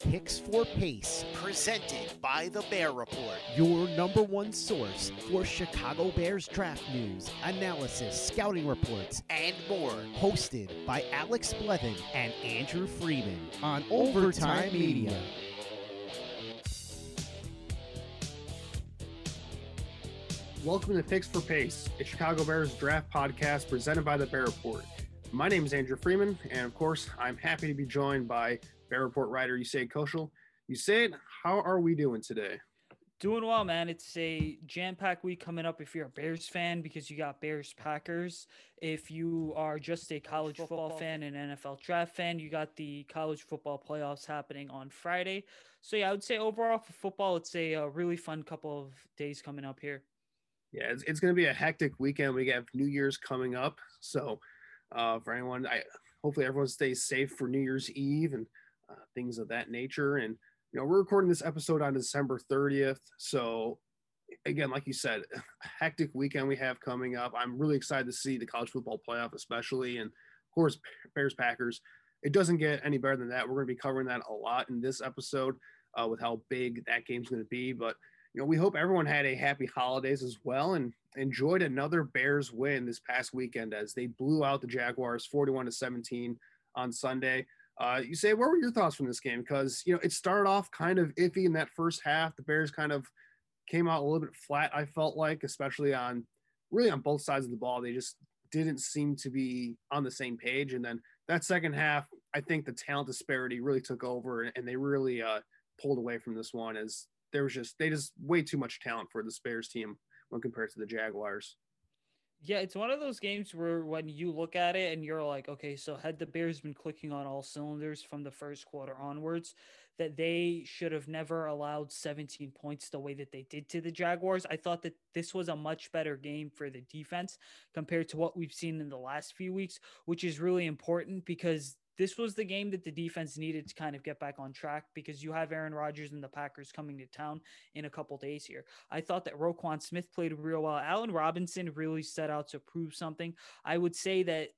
Picks for Pace, presented by the Bear Report. your number one source for Chicago Bears draft news, analysis, scouting reports, and more. hosted by Alex Blevin and Andrew Freeman on Overtime Media. Welcome to Picks for Pace, a Chicago Bears draft podcast presented by the Bear Report. My name is Andrew Freeman, and of course, I'm happy to be joined by Bear Report writer Usaid Koshel. Usaid, how are we doing today? Doing well, man. It's a jam packed week coming up if you're a Bears fan because you got Bears Packers. If you are just a college football fan and NFL draft fan, you got the college football playoffs happening on Friday. So, yeah, I would say overall for football, it's a, uh really fun couple of days coming up here. Yeah, it's, it's going to be a hectic weekend. We have New Year's coming up, so uh, for anyone, I hopefully everyone stays safe for New Year's Eve and uh, things of that nature. And you know, we're recording this episode on December 30th, so again, like you said, a hectic weekend we have coming up. I'm really excited to see the college football playoff, especially, and of course, Bears Packers. It doesn't get any better than that. We're going to be covering that a lot in this episode uh, with how big that game's going to be. But you know, we hope everyone had a happy holidays as well and enjoyed another Bears win this past weekend as they blew out the Jaguars 41 to 17 on Sunday. Uh, Usaid, what were your thoughts from this game? Because you know, it started off kind of iffy in that first half. The Bears kind of came out a little bit flat. I felt like, especially on really on both sides of the ball, they just didn't seem to be on the same page. And then that second half, I think the talent disparity really took over, and they really uh, pulled away from this one as there was just they just way too much talent for the Bears team when compared to the Jaguars. Yeah, it's one of those games where when you look at it and you're like, okay, so had the Bears been clicking on all cylinders from the first quarter onwards, that they should have never allowed 17 points the way that they did to the Jaguars. I thought that this was a much better game for the defense compared to what we've seen in the last few weeks, which is really important because this was the game that the defense needed to kind of get back on track because you have Aaron Rodgers and the Packers coming to town in a couple days here. I thought that Roquan Smith played real well. Allen Robinson really set out to prove something. I would say that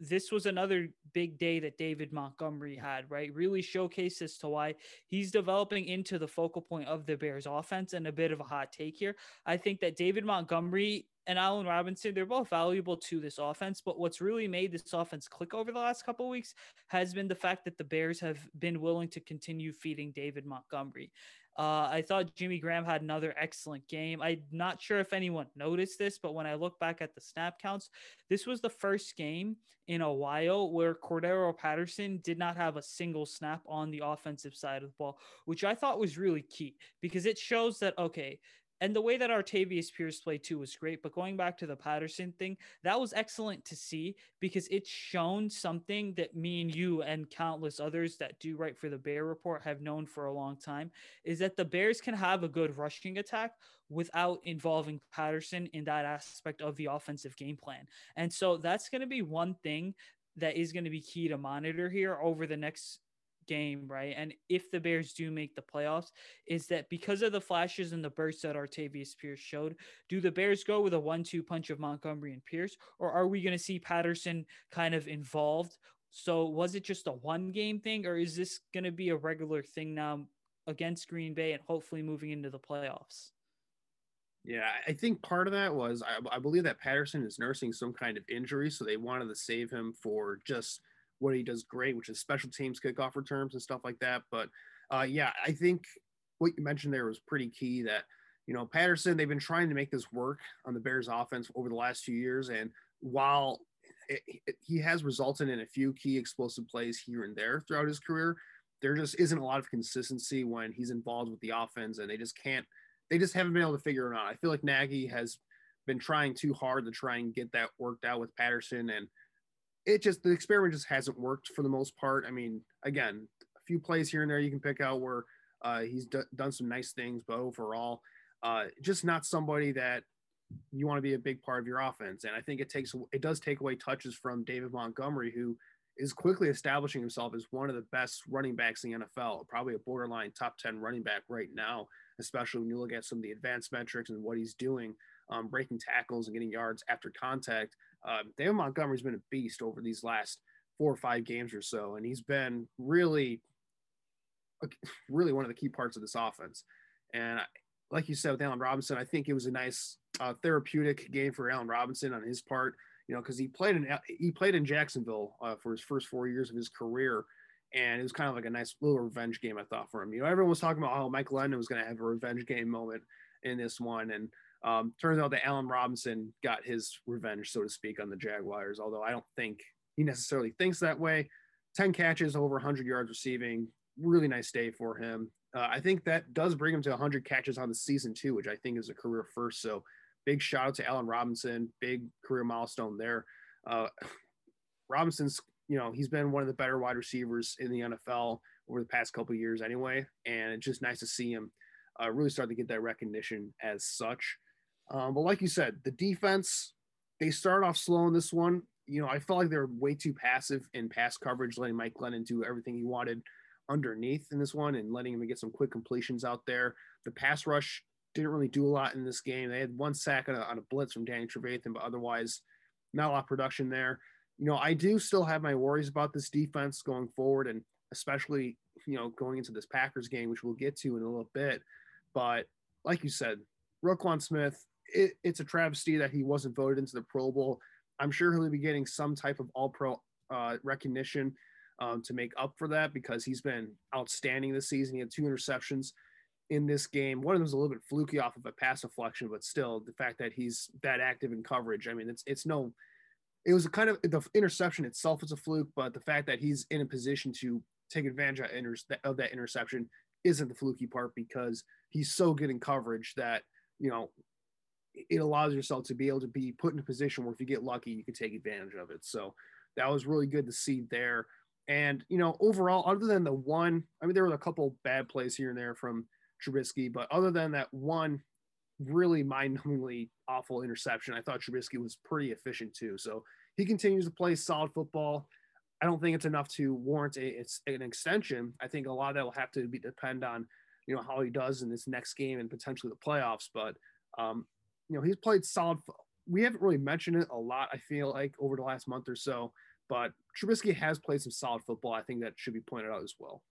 this was another big day that David Montgomery had, right? Really showcased as to why he's developing into the focal point of the Bears offense and a bit of a hot take here. I think that David Montgomery and Allen Robinson, they're both valuable to this offense. But what's really made this offense click over the last couple of weeks has been the fact that the Bears have been willing to continue feeding David Montgomery. Uh, I thought Jimmy Graham had another excellent game. I'm not sure if anyone noticed this, but when I look back at the snap counts, this was the first game in a while where Cordarrelle Patterson did not have a single snap on the offensive side of the ball, which I thought was really key because it shows that, okay, and the way that Artavis Pierce played too was great. But going back to the Patterson thing, that was excellent to see because it's shown something that me and you and countless others that do write for the Bear Report have known for a long time is that the Bears can have a good rushing attack without involving Patterson in that aspect of the offensive game plan. And so that's going to be one thing that is going to be key to monitor here over the next game, right? And if the Bears do make the playoffs, is that because of the flashes and the bursts that Artavis Pierce showed, do the Bears go with a one two punch of Montgomery and Pierce, or are we going to see Patterson kind of involved? So was it just a one game thing, or is this going to be a regular thing now against Green Bay and hopefully moving into the playoffs? Yeah, I think part of that was I, I, believe that Patterson is nursing some kind of injury, so they wanted to save him for just what he does great, which is special teams kickoff returns and stuff like that. But uh, yeah, I think what you mentioned there was pretty key that, you know, Patterson, they've been trying to make this work on the Bears offense over the last few years. And while it, it, he has resulted in a few key explosive plays here and there throughout his career, there just isn't a lot of consistency when he's involved with the offense and they just can't, they just haven't been able to figure it out. I feel like Nagy has been trying too hard to try and get that worked out with Patterson. And it just the experiment just hasn't worked for the most part. I mean, again, a few plays here and there you can pick out where uh, he's d- done some nice things, but overall, uh, just not somebody that you want to be a big part of your offense. And I think it takes it does take away touches from David Montgomery, who is quickly establishing himself as one of the best running backs in the NFL, probably a borderline top 10 running back right now, especially when you look at some of the advanced metrics and what he's doing, um, breaking tackles and getting yards after contact. Um, David Montgomery's been a beast over these last four or five games or so, and he's been really, really one of the key parts of this offense. And like you said with Allen Robinson, I think it was a nice uh, therapeutic game for Allen Robinson on his part. You know, because he played in he played in Jacksonville uh, for his first four years of his career, and it was kind of like a nice little revenge game I thought for him. You know, everyone was talking about how Mike Glennon was going to have a revenge game moment in this one, and um, turns out that Allen Robinson got his revenge, so to speak, on the Jaguars, although I don't think he necessarily thinks that way. 10 catches, over 100 yards receiving. Really nice day for him. Uh, I think that does bring him to 100 catches on the season, too, which I think is a career first. So big shout out to Allen Robinson. Big career milestone there. Uh, Robinson's, you know, he's been one of the better wide receivers in the NFL over the past couple years anyway. And it's just nice to see him uh, really start to get that recognition as such. Um, but like you said, the defense, they start off slow in this one. You know, I felt like they were way too passive in pass coverage, letting Mike Glennon do everything he wanted underneath in this one and letting him get some quick completions out there. The pass rush didn't really do a lot in this game. They had one sack on a, on a blitz from Danny Trevathan, but otherwise, not a lot of production there. You know, I do still have my worries about this defense going forward, and especially, you know, going into this Packers game, which we'll get to in a little bit. But like you said, Roquan Smith, it, it's a travesty that he wasn't voted into the Pro Bowl. I'm sure he'll be getting some type of All Pro uh, recognition um, to make up for that because he's been outstanding this season. He had two interceptions in this game. One of them was a little bit fluky off of a pass deflection, but still, the fact that he's that active in coverage, I mean, it's it's no. It was a kind of the interception itself is a fluke, but the fact that he's in a position to take advantage of, inter- of that interception isn't the fluky part because he's so good in coverage that you know it allows yourself to be able to be put in a position where if you get lucky, you can take advantage of it. So that was really good to see there. And, you know, overall, other than the one, I mean, there were a couple bad plays here and there from Trubisky, but other than that one really mind numbingly awful interception, I thought Trubisky was pretty efficient too. So he continues to play solid football. I don't think it's enough to warrant a, it's an extension. I think a lot of that will have to be depend on, you know, how he does in this next game and potentially the playoffs. But um, you know, he's played solid. We haven't really mentioned it a lot, I feel like, over the last month or so, but Trubisky has played some solid football. I think that should be pointed out as well.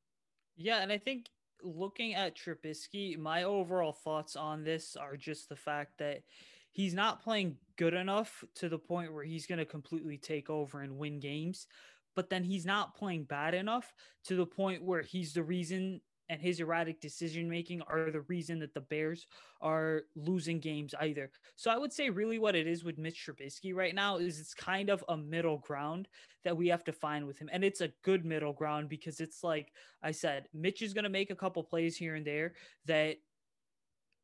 Yeah, and I think looking at Trubisky, my overall thoughts on this are just the fact that he's not playing good enough to the point where he's going to completely take over and win games, but then he's not playing bad enough to the point where he's the reason and his erratic decision making are the reason that the Bears are losing games either. So I would say really what it is with Mitch Trubisky right now is it's kind of a middle ground that we have to find with him. And it's a good middle ground because it's like I said, Mitch is going to make a couple plays here and there that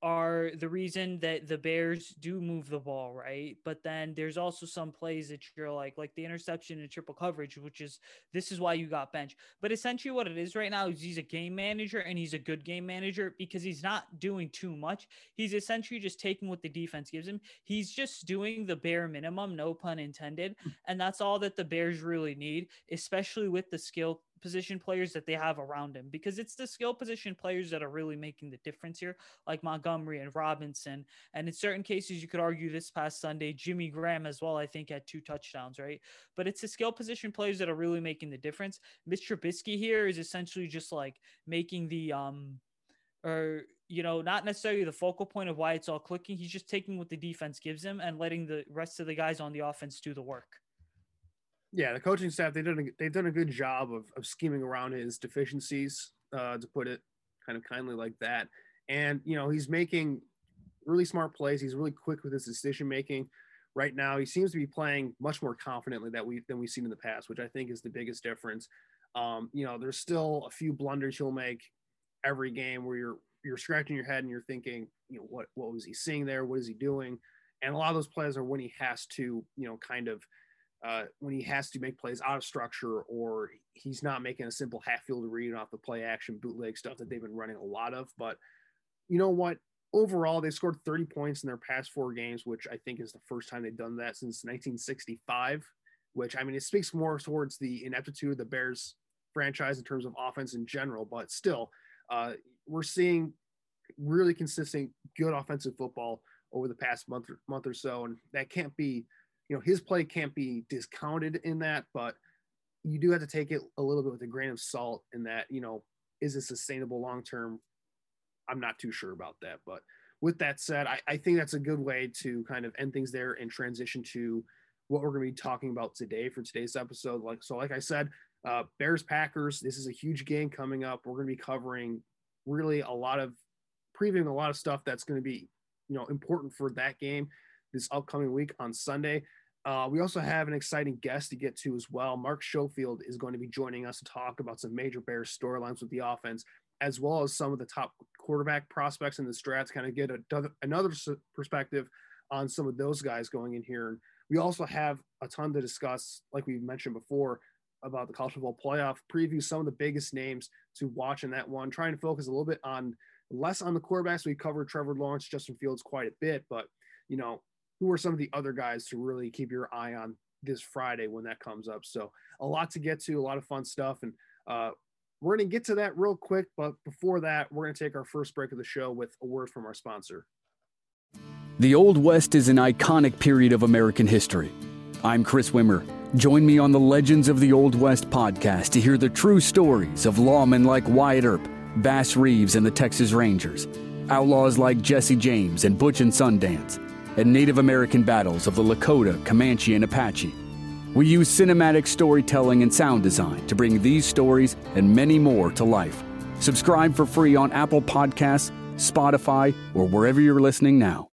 are the reason that the Bears do move the ball, right? But then there's also some plays that you're like, like the interception and triple coverage, which is this is why you got bench. But essentially, what it is right now is he's a game manager and he's a good game manager because he's not doing too much. He's essentially just taking what the defense gives him. He's just doing the bare minimum, no pun intended. Hmm. And that's all that the Bears really need, especially with the skill position players that they have around him because it's the skill position players that are really making the difference here, like Montgomery and Robinson. And in certain cases, you could argue this past Sunday, Jimmy Graham as well, I think, had two touchdowns, right? But it's the skill position players that are really making the difference. Mitch Trubisky here is essentially just like making the, um, or you know, not necessarily the focal point of why it's all clicking. He's just taking what the defense gives him and letting the rest of the guys on the offense do the work. Yeah, the coaching staff they've done a, they've done a good job of, of scheming around his deficiencies, uh, to put it kind of kindly like that. And you know he's making really smart plays. He's really quick with his decision making. Right now, he seems to be playing much more confidently that we than we've seen in the past, which I think is the biggest difference. Um, you know, there's still a few blunders he'll make every game where you're you're scratching your head and you're thinking, you know, what what was he seeing there? What is he doing? And a lot of those plays are when he has to, you know, kind of uh, when he has to make plays out of structure or he's not making a simple half field read off the play action bootleg stuff that they've been running a lot of. But you know what? Overall, they scored 30 points in their past four games, which I think is the first time they've done that since 1965. Which I mean, it speaks more towards the ineptitude of the Bears franchise in terms of offense in general. But still, uh, we're seeing really consistent, good offensive football over the past month month or so, and that can't be you know, his play can't be discounted in that, but you do have to take it a little bit with a grain of salt in that, you know, is it sustainable long term? I'm not too sure about that. But with that said, I, I think that's a good way to kind of end things there and transition to what we're going to be talking about today for today's episode. Like so, like I said, uh, Bears Packers. This is a huge game coming up. We're going to be covering really a lot of previewing a lot of stuff that's going to be you know important for that game this upcoming week on Sunday. Uh, we also have an exciting guest to get to as well. Mark Schofield is going to be joining us to talk about some major Bears storylines with the offense, as well as some of the top quarterback prospects in the strats. Kind of get a, another perspective on some of those guys going in here. And we also have a ton to discuss, like we mentioned before, about the college football playoff. Preview some of the biggest names to watch in that one. Trying to focus a little bit on less on the quarterbacks. We covered Trevor Lawrence, Justin Fields quite a bit, but you know who are some of the other guys to really keep your eye on this Friday when that comes up. So a lot to get to, a lot of fun stuff, and uh, we're going to get to that real quick. But before that, we're going to take our first break of the show with a word from our sponsor. The Old West is an iconic period of American history. I'm Chris Wimmer. Join me on the Legends of the Old West podcast to hear the true stories of lawmen like Wyatt Earp, Bass Reeves and the Texas Rangers, outlaws like Jesse James and Butch and Sundance and Native American battles of the Lakota, Comanche, and Apache. We use cinematic storytelling and sound design to bring these stories and many more to life. Subscribe for free on Apple Podcasts, Spotify, or wherever you're listening now.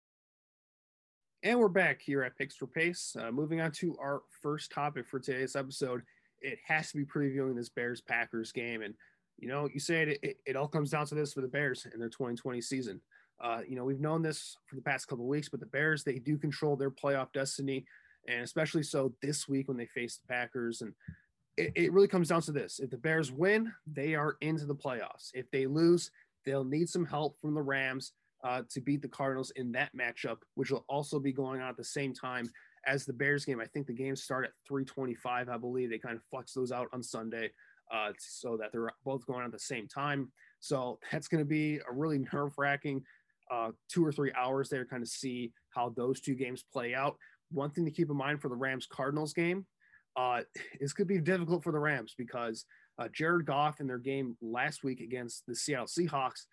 And we're back here at Picks for Pace. Uh, moving on to our first topic for today's episode, it has to be previewing this Bears Packers game. And, you know, you say it, it, it all comes down to this for the Bears in their 2020 season. Uh, you know, we've known this for the past couple weeks, but the Bears, they do control their playoff destiny, and especially so this week when they face the Packers. And it, it really comes down to this if the Bears win, they are into the playoffs. If they lose, they'll need some help from the Rams uh, to beat the Cardinals in that matchup, which will also be going on at the same time as the Bears game. I think the games start at 325, I believe. They kind of flex those out on Sunday uh, so that they're both going on at the same time. So that's going to be a really nerve wracking uh, two or three hours there, kind of see how those two games play out. One thing to keep in mind for the Rams Cardinals game, uh, this could be difficult for the Rams because uh, Jared Goff in their game last week against the Seattle Seahawks.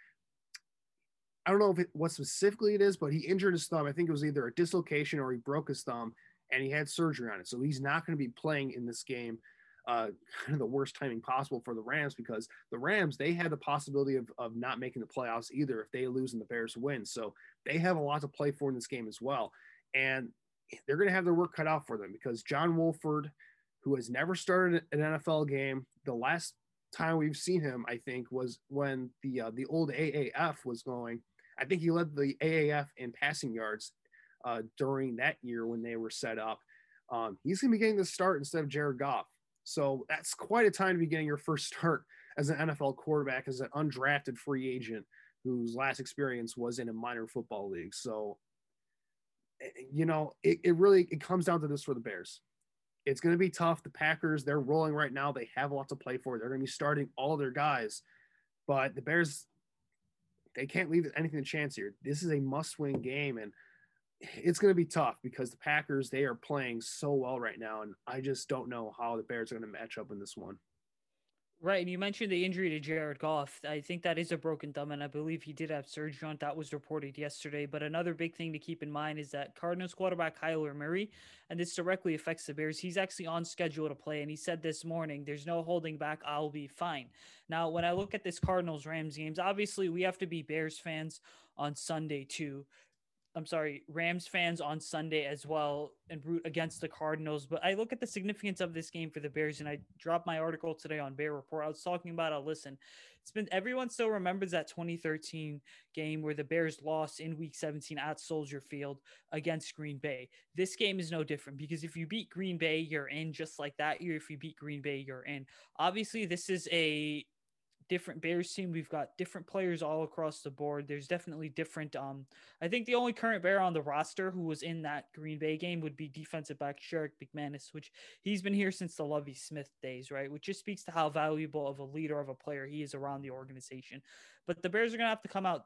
I don't know if it, what specifically it is, but he injured his thumb. I think it was either a dislocation or he broke his thumb and he had surgery on it. So he's not going to be playing in this game uh, kind of the worst timing possible for the Rams because the Rams they had the possibility of, of not making the playoffs either if they lose and the Bears win. So they have a lot to play for in this game as well, and they're going to have their work cut out for them because John Wolford, who has never started an NFL game, the last time we've seen him I think was when the uh, the old AAF was going. I think he led the AAF in passing yards uh, during that year when they were set up. Um, he's going to be getting the start instead of Jared Goff. So that's quite a time to be getting your first start as an NFL quarterback, as an undrafted free agent whose last experience was in a minor football league. So, eh, you know, it, it really it comes down to this for the Bears. It's going to be tough. The Packers, they're rolling right now. They have a lot to play for. They're going to be starting all their guys, but the Bears, they can't leave anything to chance here. This is a must-win game, and it's going to be tough because the Packers they are playing so well right now, and I just don't know how the Bears are going to match up in this one. Right, and you mentioned the injury to Jared Goff. I think that is a broken thumb, and I believe he did have surgery on that was reported yesterday. But another big thing to keep in mind is that Cardinals quarterback Kyler Murray, and this directly affects the Bears. He's actually on schedule to play, and he said this morning, "There's no holding back. I'll be fine." Now, when I look at this Cardinals Rams games, obviously we have to be Bears fans on Sunday too. I'm sorry, Rams fans on Sunday as well and root against the Cardinals. But I look at the significance of this game for the Bears, and I dropped my article today on Bear Report. I was talking about a listen. It's been everyone still remembers that 2013 game where the Bears lost in Week 17 at Soldier Field against Green Bay. This game is no different because if you beat Green Bay, you're in just like that year. If you beat Green Bay, you're in. Obviously, this is a different Bears team. We've got different players all across the board. There's definitely different. Um, I think the only current Bear on the roster who was in that Green Bay game would be defensive back Sherrick McManis, which he's been here since the Lovie Smith days, right? Which just speaks to how valuable of a leader of a player he is around the organization. But the Bears are gonna have to come out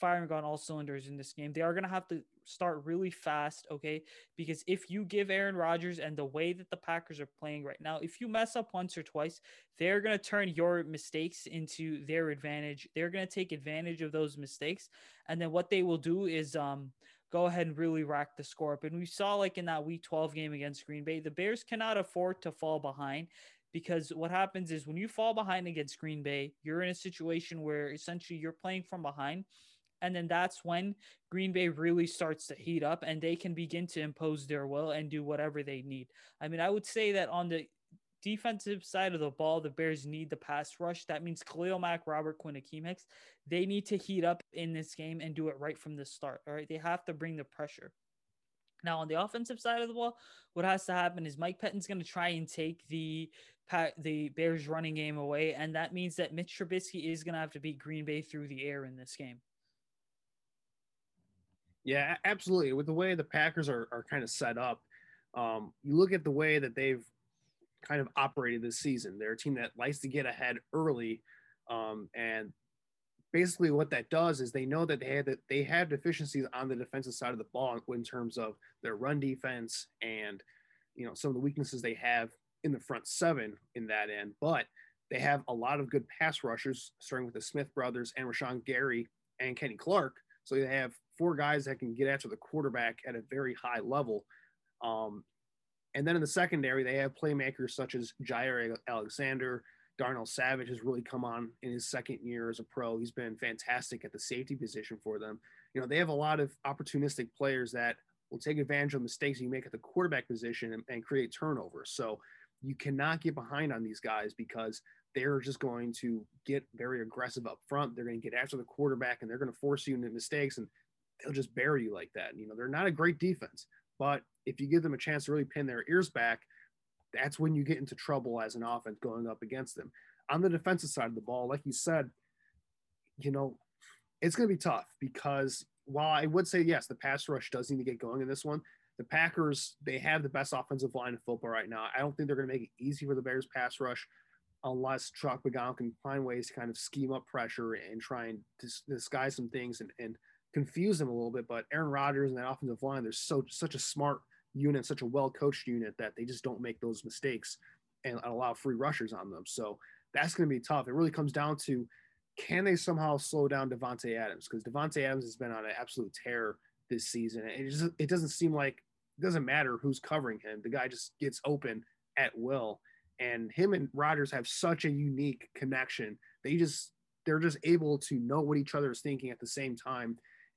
firing on all cylinders in this game. They are going to have to start really fast, okay? Because if you give Aaron Rodgers and the way that the Packers are playing right now, if you mess up once or twice, they're going to turn your mistakes into their advantage. They're going to take advantage of those mistakes. And then what they will do is um go ahead and really rack the score up. And we saw like in that week 12 game against Green Bay, the Bears cannot afford to fall behind because what happens is when you fall behind against Green Bay, you're in a situation where essentially you're playing from behind and then that's when Green Bay really starts to heat up and they can begin to impose their will and do whatever they need. I mean, I would say that on the defensive side of the ball, the Bears need the pass rush. That means Khalil Mack, Robert Quinn, Akiem Hicks. They need to heat up in this game and do it right from the start. All right. They have to bring the pressure. Now, on the offensive side of the ball, what has to happen is Mike Pettine's going to try and take the the Bears running game away, and that means that Mitch Trubisky is going to have to beat Green Bay through the air in this game. Yeah, absolutely. With the way the Packers are, are kind of set up, um, you look at the way that they've kind of operated this season. They're a team that likes to get ahead early, um, and basically what that does is they know that they had that they have deficiencies on the defensive side of the ball in terms of their run defense and you know some of the weaknesses they have in the front seven in that end. But they have a lot of good pass rushers, starting with the Smith brothers and Rashan Gary and Kenny Clark. So they have four guys that can get after the quarterback at a very high level. Um, and then in the secondary, they have playmakers such as Jaire Alexander. Darnell Savage has really come on in his second year as a pro. He's been fantastic at the safety position for them. You know, they have a lot of opportunistic players that will take advantage of mistakes you make at the quarterback position and, and create turnovers. So you cannot get behind on these guys because they're just going to get very aggressive up front. They're going to get after the quarterback and they're going to force you into mistakes. And they'll just bury you like that. You know, they're not a great defense, but if you give them a chance to really pin their ears back, that's when you get into trouble as an offense going up against them. On the defensive side of the ball, like you said, you know, it's going to be tough because while I would say, yes, the pass rush does need to get going in this one, the Packers, they have the best offensive line in football right now. I don't think they're going to make it easy for the Bears pass rush unless Chuck Pagano can find ways to kind of scheme up pressure and try and dis- disguise some things and, and confuse them a little bit. But Aaron Rodgers and that offensive line, they're so such a smart unit, such a well coached unit that they just don't make those mistakes and allow free rushers on them. So that's going to be tough. It really comes down to can they somehow slow down Davante Adams because Davante Adams has been on an absolute tear this season. It just it doesn't seem like it doesn't matter who's covering him. The guy just gets open at will. And him and Rodgers have such a unique connection. They just they're just able to know what each other is thinking at the same time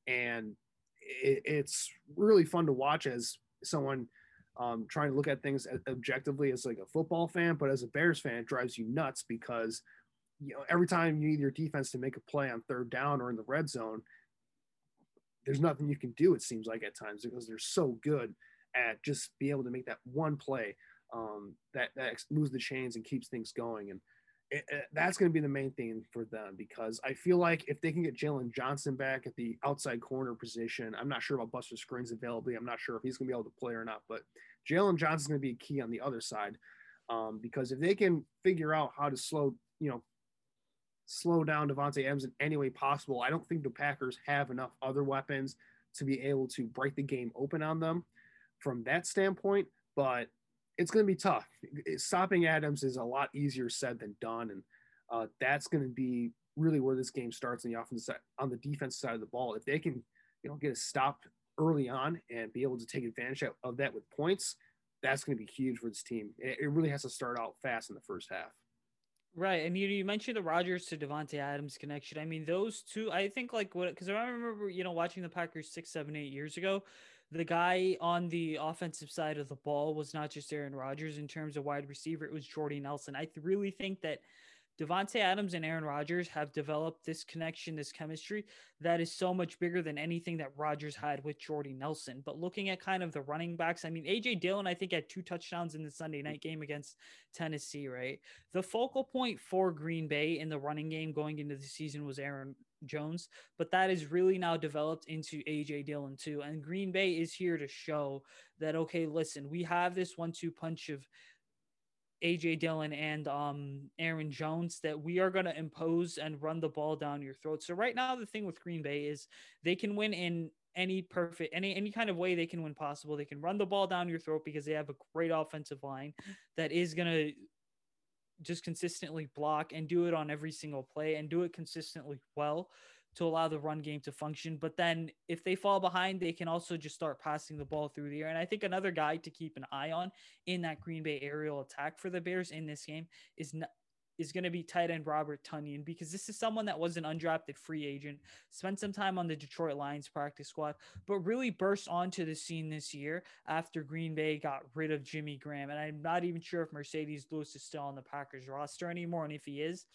and it, it's really fun to watch as someone um, trying to look at things objectively as like a football fan, but as a Bears fan, it drives you nuts because you know every time you need your defense to make a play on third down or in the red zone, there's nothing you can do. It seems like at times because they're so good at just being able to make that one play um, that that moves the chains and keeps things going. And it, it, that's going to be the main thing for them because I feel like if they can get Jaylon Johnson back at the outside corner position, I'm not sure about Buster Skrine's availability. I'm not sure if he's going to be able to play or not, but Jaylon Johnson's going to be key on the other side um, because if they can figure out how to slow, you know, slow down Davante Adams in any way possible, I don't think the Packers have enough other weapons to be able to break the game open on them from that standpoint. But it's going to be tough. Stopping Adams is a lot easier said than done, and uh, that's going to be really where this game starts on the offense side, on the defense side of the ball. If they can, you know, get a stop early on and be able to take advantage of that with points, that's going to be huge for this team. It really has to start out fast in the first half. Right, and you you mentioned the Rodgers to Davante Adams connection. I mean, those two. I think like what because I remember you know watching the Packers six, seven, eight years ago the guy on the offensive side of the ball was not just Aaron Rodgers in terms of wide receiver, it was Jordy Nelson. I really think that Davante Adams and Aaron Rodgers have developed this connection, this chemistry that is so much bigger than anything that Rodgers had with Jordy Nelson. But looking at kind of the running backs, I mean, AJ Dillon, I think, had two touchdowns in the Sunday night game against Tennessee, right? The focal point for Green Bay in the running game going into the season was Aaron Jones, but that is really now developed into AJ Dillon too. And Green Bay is here to show that okay, listen, we have this one-two punch of AJ Dillon and um, Aaron Jones that we are going to impose and run the ball down your throat. So right now, the thing with Green Bay is they can win in any perfect any any kind of way they can win possible. They can run the ball down your throat because they have a great offensive line that is going to just consistently block and do it on every single play and do it consistently well to allow the run game to function. But then if they fall behind, they can also just start passing the ball through the air. And I think another guy to keep an eye on in that Green Bay aerial attack for the Bears in this game is is going to be tight end Robert Tonyan because this is someone that was an undrafted free agent, spent some time on the Detroit Lions practice squad, but really burst onto the scene this year after Green Bay got rid of Jimmy Graham. And I'm not even sure if Marcedes Lewis is still on the Packers roster anymore. And if he is,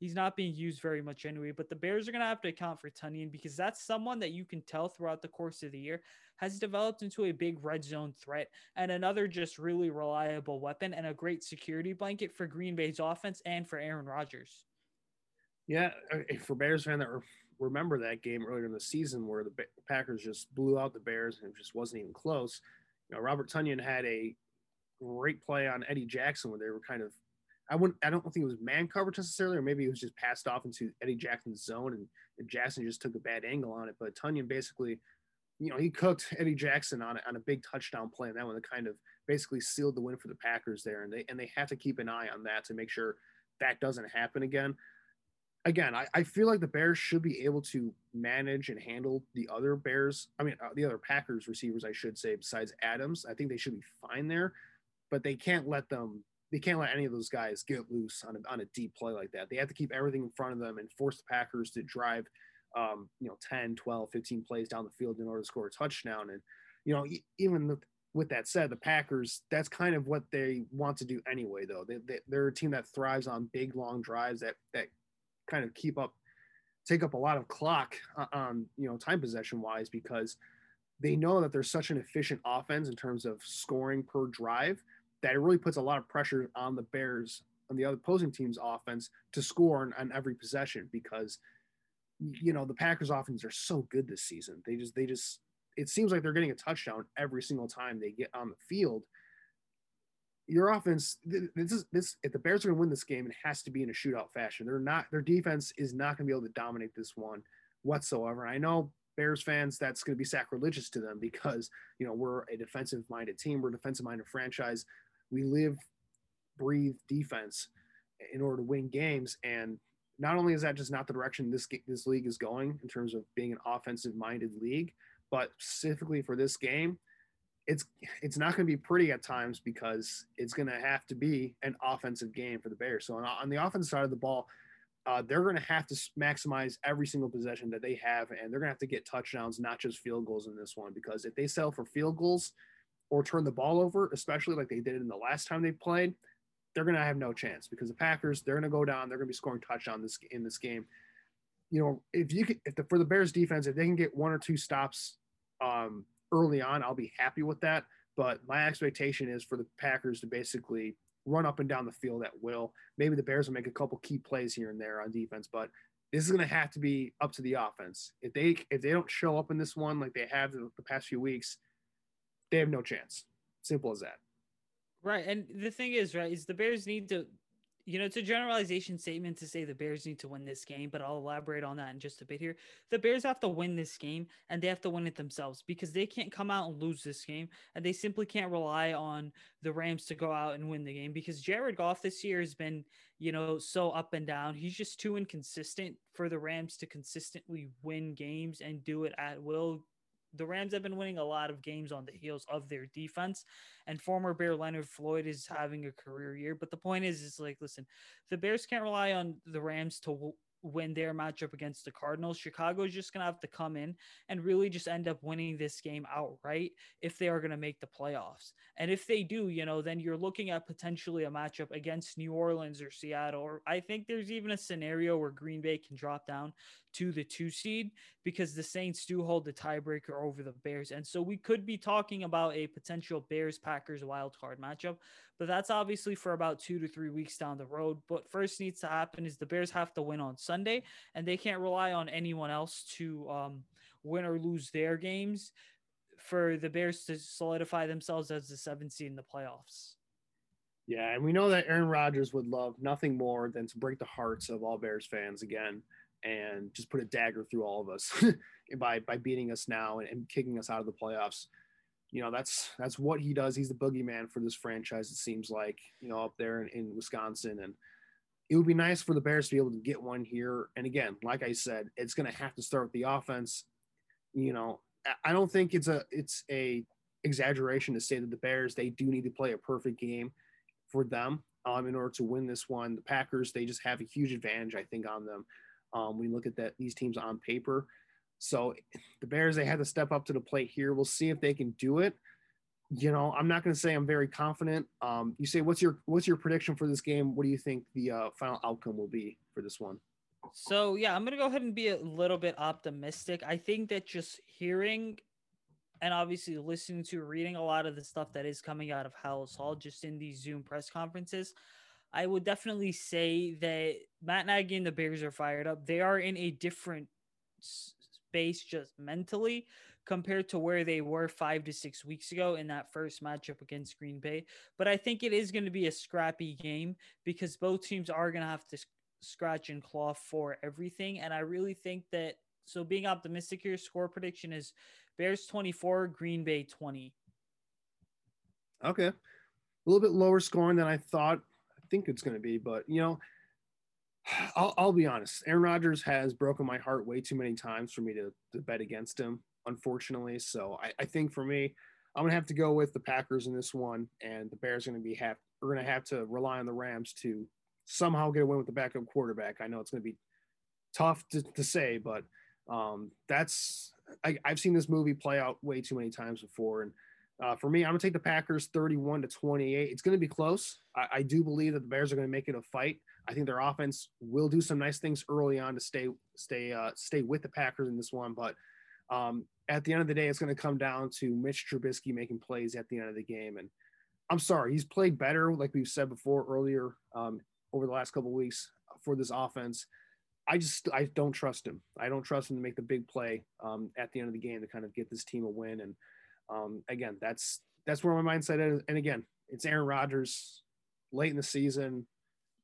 he's not being used very much anyway. But the Bears are going to have to account for Tonyan because that's someone that you can tell throughout the course of the year has developed into a big red zone threat and another just really reliable weapon and a great security blanket for Green Bay's offense and for Aaron Rodgers. Yeah, uh, for Bears fan that remember that game earlier in the season where the Packers just blew out the Bears and it just wasn't even close. You know, Robert Tonyan had a great play on Eddie Jackson where they were kind of I wouldn't I don't think it was man coverage necessarily, or maybe it was just passed off into Eddie Jackson's zone and, and Jackson just took a bad angle on it. But Tonyan basically you know, he cooked Eddie Jackson on on a big touchdown play, and that one that kind of basically sealed the win for the Packers there. And they and they have to keep an eye on that to make sure that doesn't happen again. Again, I, I feel like the Bears should be able to manage and handle the other Bears. I mean, uh, the other Packers receivers, I should say, besides Adams. I think they should be fine there, but they can't let them. They can't let any of those guys get loose on a, on a deep play like that. They have to keep everything in front of them and force the Packers to drive um, you know 10 12 15 plays down the field in order to score a touchdown and you know even with that said the packers that's kind of what they want to do anyway though they, they, they're a team that thrives on big long drives that that kind of keep up take up a lot of clock uh, on you know time possession wise because they know that there's such an efficient offense in terms of scoring per drive that it really puts a lot of pressure on the bears on the other opposing team's offense to score on, on every possession because you know the Packers offense are so good this season. They just they just it seems like they're getting a touchdown every single time they get on the field. Your offense, this is this. If the Bears are going to win this game, it has to be in a shootout fashion. They're not. Their defense is not going to be able to dominate this one whatsoever. I know Bears fans, that's going to be sacrilegious to them because you know we're a defensive-minded team. We're a defensive-minded franchise. We live, breathe defense in order to win games, and not only is that just not the direction this this league is going in terms of being an offensive minded league, but specifically for this game, it's it's not going to be pretty at times because it's going to have to be an offensive game for the Bears. So on, on the offensive side of the ball, uh, they're going to have to maximize every single possession that they have, and they're going to have to get touchdowns, not just field goals in this one. Because if they sell for field goals or turn the ball over, especially like they did in the last time they played, they're going to have no chance because the Packers they're going to go down. They're going to be scoring touchdowns this in this game. you know, if you can, if the, for the Bears defense, if they can get one or two stops um, early on, I'll be happy with that. But my expectation is for the Packers to basically run up and down the field at will. Maybe the Bears will make a couple key plays here and there on defense, but this is going to have to be up to the offense. If they if they don't show up in this one like they have the, the past few weeks, they have no chance. Simple as that. Right, and the thing is, right, is the Bears need to you know, it's a generalization statement to say the Bears need to win this game, but I'll elaborate on that in just a bit here. The Bears have to win this game and they have to win it themselves because they can't come out and lose this game and they simply can't rely on the Rams to go out and win the game because Jared Goff this year has been, you know, so up and down. He's just too inconsistent for the Rams to consistently win games and do it at will the Rams have been winning a lot of games on the heels of their defense. And former Bear Leonard Floyd is having a career year. But the point is, is like, listen, the Bears can't rely on the Rams to win their matchup against the Cardinals. Chicago is just going to have to come in and really just end up winning this game outright if they are going to make the playoffs. And if they do, you know, then you're looking at potentially a matchup against New Orleans or Seattle. Or I think there's even a scenario where Green Bay can drop down to the two seed because the Saints do hold the tiebreaker over the Bears. And so we could be talking about a potential Bears Packers wild card matchup, but that's obviously for about two to three weeks down the road. What first needs to happen is the Bears have to win on Sunday, and they can't rely on anyone else to um, win or lose their games for the Bears to solidify themselves as the seventh seed in the playoffs. Yeah, and we know that Aaron Rodgers would love nothing more than to break the hearts of all Bears fans again and just put a dagger through all of us by by beating us now and, and, kicking us out of the playoffs. You know, that's that's what he does. He's the boogeyman for this franchise. It seems like you know up there in, in Wisconsin, and it would be nice for the Bears to be able to get one here. And again, like I said, it's going to have to start with the offense. You know, I don't think it's a it's a exaggeration to say that the Bears they do need to play a perfect game for them um, in order to win this one. The Packers they just have a huge advantage, I think, on them um, you look at that these teams on paper. So the Bears they had to step up to the plate here. We'll see if they can do it. You know, I'm not going to say I'm very confident. Um, Usaid what's your what's your prediction for this game? What do you think the uh, final outcome will be for this one? So yeah, I'm gonna go ahead and be a little bit optimistic. I think that just hearing and obviously listening to reading a lot of the stuff that is coming out of Halas Hall just in these Zoom press conferences, I would definitely say that Matt Nagy and the Bears are fired up. They are in a different space just mentally compared to where they were five to six weeks ago in that first matchup against Green Bay. But I think it is going to be a scrappy game because both teams are going to have to scratch and claw for everything. And I really think that so being optimistic here, score prediction is Bears 24, Green Bay 20. Okay. A little bit lower scoring than I thought think it's going to be. But you know, I'll, I'll, be honest. Aaron Rodgers has broken my heart way too many times for me to, to bet against him, unfortunately. So I, I, think for me, I'm gonna have to go with the Packers in this one, and the Bears are gonna be have we're gonna have to rely on the Rams to somehow get a win with the backup quarterback. I know it's gonna be tough to, to say, but um, that's I, I've seen this movie play out way too many times before, and uh, for me, I'm gonna take the Packers 31 to 28. It's gonna be close. I, I do believe that the Bears are gonna make it a fight. I think their offense will do some nice things early on to stay stay uh, stay with the Packers in this one. But um, at the end of the day, it's gonna come down to Mitch Trubisky making plays at the end of the game. And I'm sorry, he's played better, like we've said before earlier um, over the last couple weeks for this offense. I just I don't trust him. I don't trust him to make the big play um, at the end of the game to kind of get this team a win and um, again, that's that's where my mindset is. And again, it's Aaron Rodgers late in the season.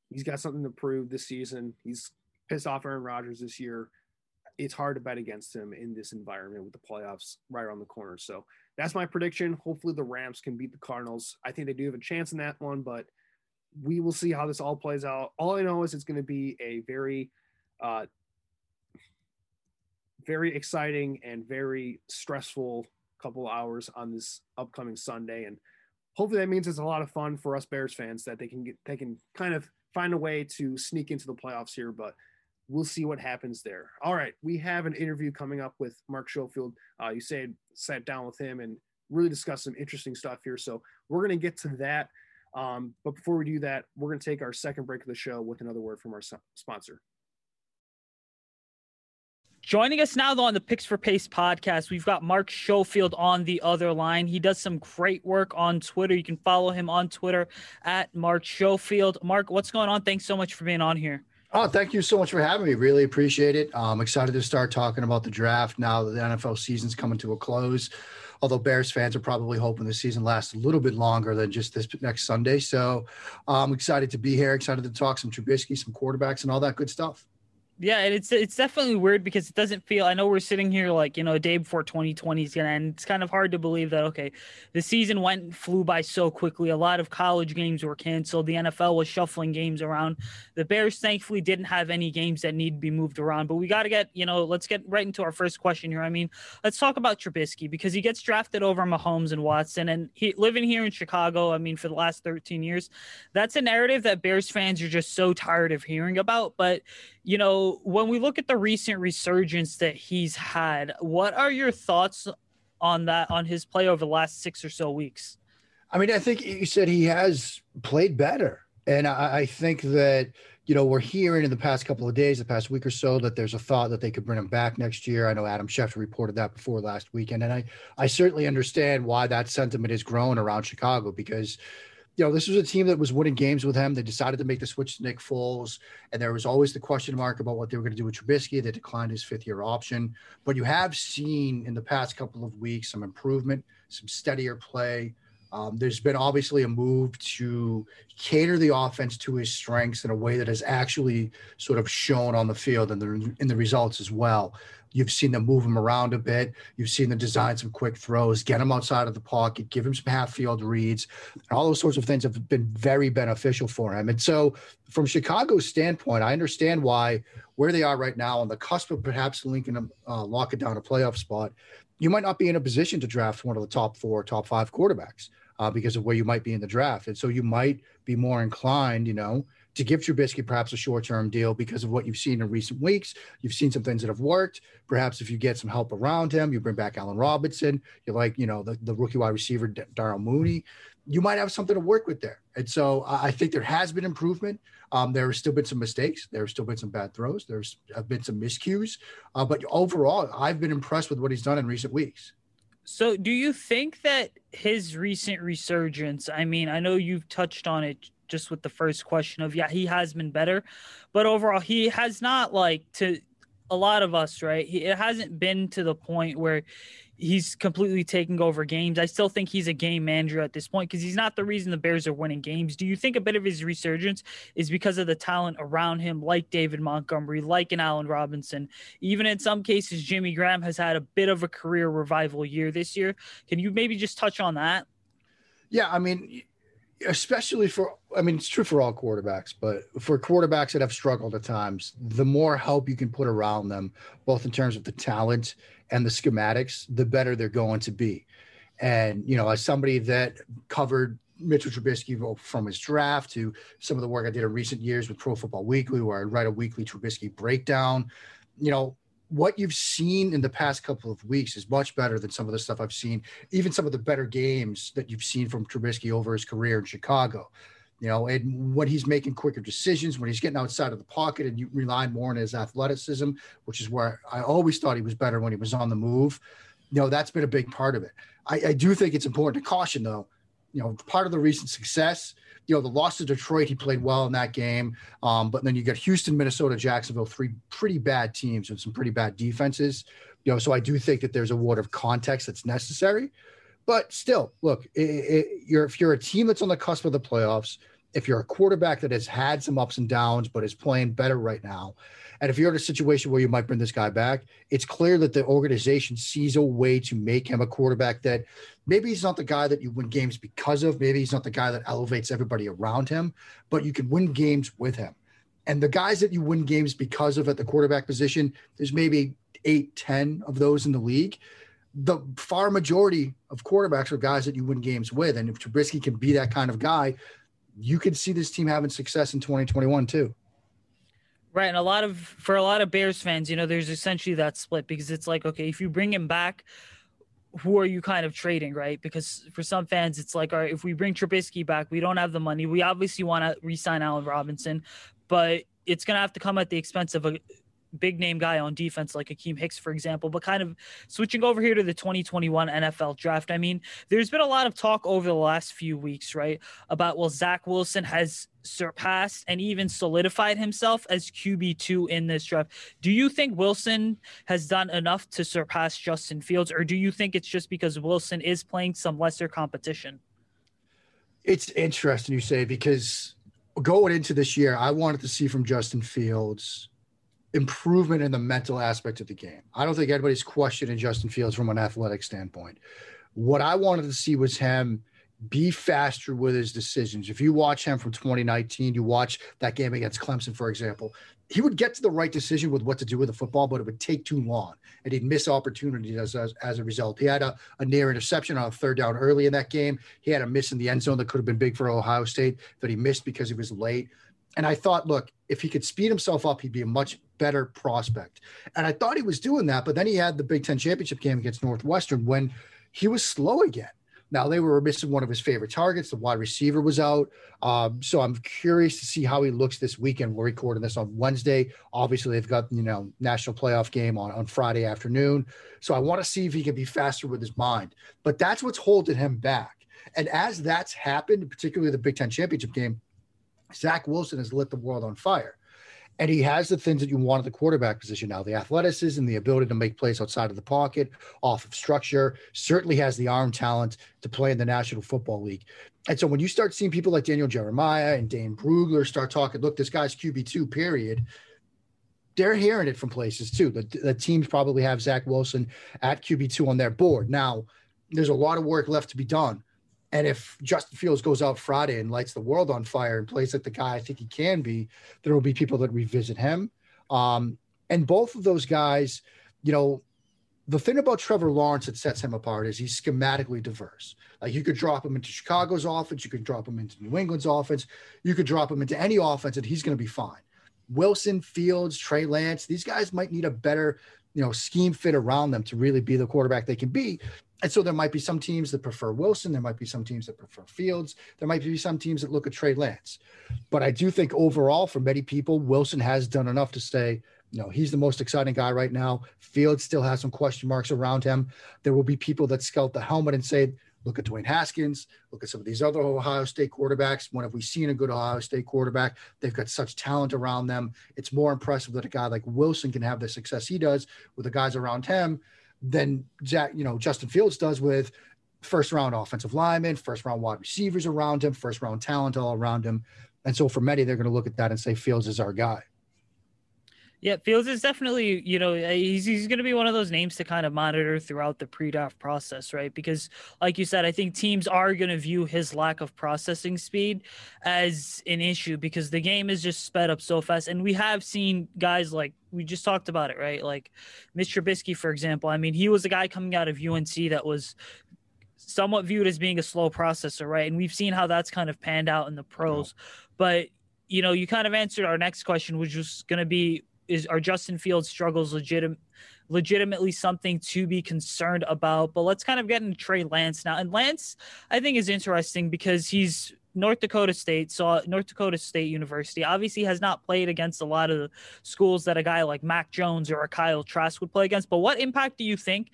He's got something to prove this season. He's pissed off Aaron Rodgers this year. It's hard to bet against him in this environment with the playoffs right around the corner. So that's my prediction. Hopefully the Rams can beat the Cardinals. I think they do have a chance in that one, but we will see how this all plays out. All I know is it's going to be a very, uh, very exciting and very stressful couple hours on this upcoming Sunday, and hopefully that means it's a lot of fun for us Bears fans that they can get they can kind of find a way to sneak into the playoffs here, but we'll see what happens there. All right, we have an interview coming up with Mark Schofield. Uh, Usaid sat down with him and really discuss some interesting stuff here, so we're going to get to that. Um, but before we do that, we're going to take our second break of the show with another word from our sponsor. Joining us now, though, on the Picks for Pace podcast, we've got Mark Schofield on the other line. He does some great work on Twitter. You can follow him on Twitter at Mark Schofield. Mark, what's going on? Thanks so much for being on here. Oh, thank you so much for having me. Really appreciate it. I'm excited to start talking about the draft now that the NFL season's coming to a close. Although Bears fans are probably hoping the season lasts a little bit longer than just this next Sunday. So I'm excited to be here, excited to talk some Trubisky, some quarterbacks, and all that good stuff. Yeah, and it's it's definitely weird because it doesn't feel. I know we're sitting here like you know a day before 2020 is gonna end. It's kind of hard to believe that okay, the season went and flew by so quickly. A lot of college games were canceled. The NFL was shuffling games around. The Bears thankfully didn't have any games that need to be moved around. But we got to get you know let's get right into our first question here. I mean, let's talk about Trubisky because he gets drafted over Mahomes and Watson, and he living here in Chicago. I mean, for the last 13 years, that's a narrative that Bears fans are just so tired of hearing about. But you know, when we look at the recent resurgence that he's had, what are your thoughts on that, on his play over the last six or so weeks? I mean, I think you said he has played better. And I, I think that, you know, we're hearing in the past couple of days, the past week or so, that there's a thought that they could bring him back next year. I know Adam Schefter reported that before last weekend. And I, I certainly understand why that sentiment is growing around Chicago because you know, this was a team that was winning games with him. They decided to make the switch to Nick Foles, and there was always the question mark about what they were going to do with Trubisky. They declined his fifth year option, but you have seen in the past couple of weeks some improvement, some steadier play. Um, there's been obviously a move to cater the offense to his strengths in a way that has actually sort of shown on the field and the in the results as well. You've seen them move him around a bit. You've seen them design some quick throws, get him outside of the pocket, give him some half field reads. And All those sorts of things have been very beneficial for him. And so, from Chicago's standpoint, I understand why where they are right now on the cusp of perhaps linking them, uh, lock it down a playoff spot. You might not be in a position to draft one of the top four, top five quarterbacks uh, because of where you might be in the draft. And so you might be more inclined, you know, to give Trubisky perhaps a short term deal because of what you've seen in recent weeks. You've seen some things that have worked. Perhaps if you get some help around him, you bring back Allen Robinson, you like, you know, the, the rookie wide receiver, Darnell Mooney, you might have something to work with there. And so I think there has been improvement. Um, there have still been some mistakes. There have still been some bad throws. There's have been some miscues. Uh, but overall, I've been impressed with what he's done in recent weeks. So, do you think that his recent resurgence? I mean, I know you've touched on it just with the first question of yeah, he has been better, but overall, he has not like to a lot of us, right? He, it hasn't been to the point where he's completely taking over games. I still think he's a game manager at this point because he's not the reason the Bears are winning games. Do you think a bit of his resurgence is because of the talent around him, like David Montgomery, like an Allen Robinson? Even in some cases, Jimmy Graham has had a bit of a career revival year this year. Can you maybe just touch on that? Yeah, I mean, especially for I mean it's true for all quarterbacks, but for quarterbacks that have struggled at times, the more help you can put around them, both in terms of the talent and the schematics, the better they're going to be. And you know, as somebody that covered Mitchell Trubisky from his draft to some of the work I did in recent years with Pro Football Weekly, where I write a weekly Trubisky breakdown, you know, what you've seen in the past couple of weeks is much better than some of the stuff I've seen, even some of the better games that you've seen from Trubisky over his career in Chicago. You know, and when he's making quicker decisions, when he's getting outside of the pocket and you rely more on his athleticism, which is where I always thought he was better when he was on the move. You know, that's been a big part of it. I, I do think it's important to caution, though. You know, part of the recent success you know, the loss to Detroit, he played well in that game. Um, but then you get Houston, Minnesota, Jacksonville, three pretty bad teams and some pretty bad defenses. You know, so I do think that there's a word of context that's necessary. But still, look, it, it, you're if you're a team that's on the cusp of the playoffs, if you're a quarterback that has had some ups and downs but is playing better right now, and if you're in a situation where you might bring this guy back, it's clear that the organization sees a way to make him a quarterback that maybe he's not the guy that you win games because of. Maybe he's not the guy that elevates everybody around him, but you can win games with him. And the guys that you win games because of at the quarterback position, there's maybe eight, ten of those in the league. The far majority of quarterbacks are guys that you win games with. And if Trubisky can be that kind of guy, you could see this team having success in 2021 too. Right, and a lot of for a lot of Bears fans, you know, there's essentially that split because it's like, okay, if you bring him back, who are you kind of trading, right? Because for some fans, it's like, all right, if we bring Trubisky back, we don't have the money. We obviously want to re-sign Allen Robinson, but it's gonna have to come at the expense of a big name guy on defense like Akiem Hicks, for example. But kind of switching over here to the 2021 NFL draft, I mean, there's been a lot of talk over the last few weeks, right, about well, Zach Wilson has surpassed and even solidified himself as QB2 in this draft. Do you think Wilson has done enough to surpass Justin Fields, or do you think it's just because Wilson is playing some lesser competition? It's interesting you say because going into this year, I wanted to see from Justin Fields improvement in the mental aspect of the game. I don't think anybody's questioning Justin Fields from an athletic standpoint. What I wanted to see was him be faster with his decisions. If you watch him from 2019, you watch that game against Clemson, for example, he would get to the right decision with what to do with the football, but it would take too long and he'd miss opportunities as, as, as a result. He had a, a, near interception on a third down early in that game. He had a miss in the end zone that could have been big for Ohio State that he missed because he was late. And I thought, look, if he could speed himself up, he'd be a much better prospect. And I thought he was doing that, but then he had the Big Ten championship game against Northwestern when he was slow again. Now they were missing one of his favorite targets. The wide receiver was out. Um, so I'm curious to see how he looks this weekend. We're recording this on Wednesday. Obviously, they've got you know national playoff game on on Friday afternoon. So I want to see if he can be faster with his mind. But that's what's holding him back. And as that's happened, particularly the Big Ten championship game, Zach Wilson has lit the world on fire. And he has the things that you want at the quarterback position now the athleticism, the ability to make plays outside of the pocket, off of structure, certainly has the arm talent to play in the National Football League. And so when you start seeing people like Daniel Jeremiah and Dane Brugler start talking, look, this guy's QB2, period, they're hearing it from places too. The, the teams probably have Zach Wilson at QB2 on their board. Now, there's a lot of work left to be done. And if Justin Fields goes out Friday and lights the world on fire and plays like the guy I think he can be, there will be people that revisit him. Um, and both of those guys, you know, the thing about Trevor Lawrence that sets him apart is he's schematically diverse. Like you could drop him into Chicago's offense, you could drop him into New England's offense, you could drop him into any offense, and he's going to be fine. Wilson, Fields, Trey Lance, these guys might need a better, you know, scheme fit around them to really be the quarterback they can be. And so there might be some teams that prefer Wilson. There might be some teams that prefer Fields. There might be some teams that look at Trey Lance. But I do think overall, for many people, Wilson has done enough to say, you know, he's the most exciting guy right now. Fields still has some question marks around him. There will be people that scout the helmet and say, look at Dwayne Haskins, look at some of these other Ohio State quarterbacks. When have we seen a good Ohio State quarterback? They've got such talent around them. It's more impressive that a guy like Wilson can have the success he does with the guys around him than Jack, you know, Justin Fields does with first round offensive linemen, first round wide receivers around him, first round talent all around him. And so for many, they're going to look at that and say Fields is our guy. Yeah, Fields is definitely, you know, uh, he's, he's going to be one of those names to kind of monitor throughout the pre draft process, right? Because, like you said, I think teams are going to view his lack of processing speed as an issue because the game is just sped up so fast. And we have seen guys like, we just talked about it, right? Like Mitch Trubisky, for example. I mean, he was a guy coming out of UNC that was somewhat viewed as being a slow processor, right? And we've seen how that's kind of panned out in the pros. But, you know, you kind of answered our next question, which was going to be is are Justin Fields struggles legitimate legitimately something to be concerned about. But let's kind of get into Trey Lance now. And Lance, I think, is interesting because he's North Dakota State, so uh, North Dakota State University obviously has not played against a lot of the schools that a guy like Mac Jones or a Kyle Trask would play against. But what impact do you think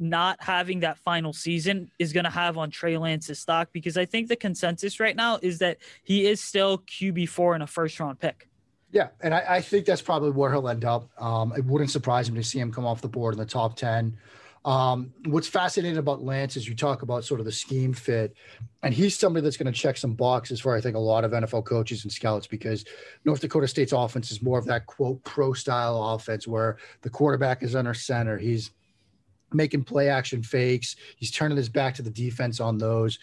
not having that final season is going to have on Trey Lance's stock? Because I think the consensus right now is that he is still QB4 in a first round pick. Yeah, and I, I, think that's probably where he'll end up. Um, it wouldn't surprise me to see him come off the board in the top 10. Um, what's fascinating about Lance is you talk about sort of the scheme fit, and he's somebody that's going to check some boxes for I think a lot of NFL coaches and scouts because North Dakota State's offense is more of that quote pro style offense where the quarterback is under center. He's making play action fakes. He's turning his back to the defense on those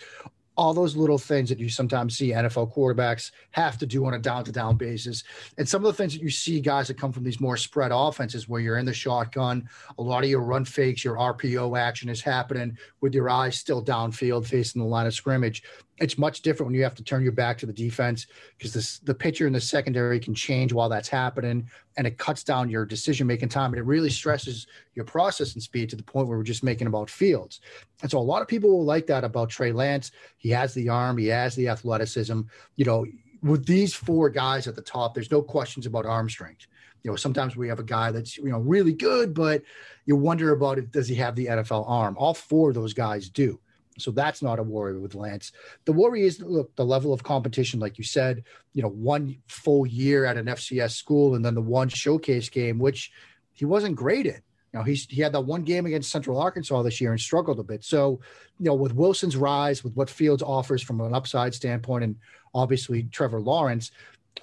all those little things that you sometimes see NFL quarterbacks have to do on a down to down basis. And some of the things that you see guys that come from these more spread offenses where you're in the shotgun, a lot of your run fakes, your RPO action is happening with your eyes still downfield facing the line of scrimmage it's much different when you have to turn your back to the defense because the pitcher in the secondary can change while that's happening and it cuts down your decision making time and it really stresses your processing speed to the point where we're just making about fields and so a lot of people will like that about trey lance he has the arm he has the athleticism you know with these four guys at the top, there's no questions about arm strength. You know, sometimes we have a guy that's you know really good, but you wonder about it. Does he have the NFL arm? All four of those guys do. So that's not a worry with Lance. The worry is look the level of competition, like you said. You know, one full year at an FCS school, and then the one showcase game, which he wasn't great in. You know, he's he had that one game against Central Arkansas this year and struggled a bit. So, you know, with Wilson's rise, with what Fields offers from an upside standpoint, and obviously Trevor Lawrence,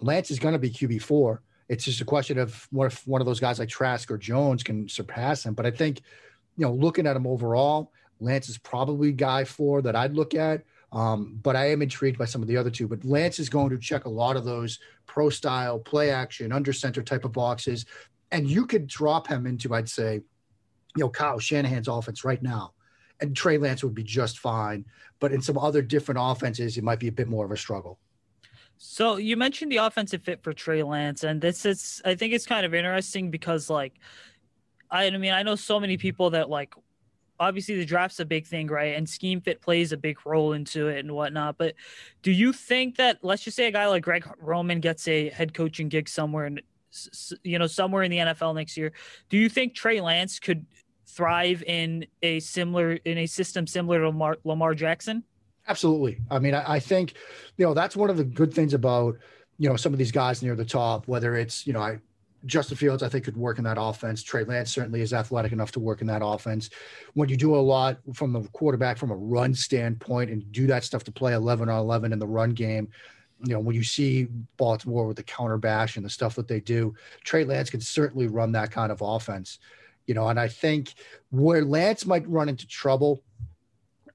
Lance is going to be QB four. It's just a question of what if one of those guys like Trask or Jones can surpass him. But I think, you know, looking at him overall, Lance is probably guy four that I'd look at. Um, but I am intrigued by some of the other two. But Lance is going to check a lot of those pro style, play action, under center type of boxes. And you could drop him into, I'd say, you know, Kyle Shanahan's offense right now. And Trey Lance would be just fine. But in some other different offenses, it might be a bit more of a struggle. So you mentioned the offensive fit for Trey Lance, and this is I think it's kind of interesting because like I mean I know so many people that like obviously the draft's a big thing, right? And scheme fit plays a big role into it and whatnot. But do you think that let's just say a guy like Greg Roman gets a head coaching gig somewhere and you know somewhere in the NFL next year, do you think Trey Lance could thrive in a similar in a system similar to Lamar, Lamar Jackson? Absolutely. I mean, I, I, think, you know, that's one of the good things about, you know, some of these guys near the top, whether it's, you know, I, Justin Fields, I think, could work in that offense. Trey Lance certainly is athletic enough to work in that offense. When you do a lot from the quarterback from a run standpoint and do that stuff to play 11 on 11 in the run game, you know, when you see Baltimore with the counter bash and the stuff that they do, Trey Lance can certainly run that kind of offense. You know, and I think where Lance might run into trouble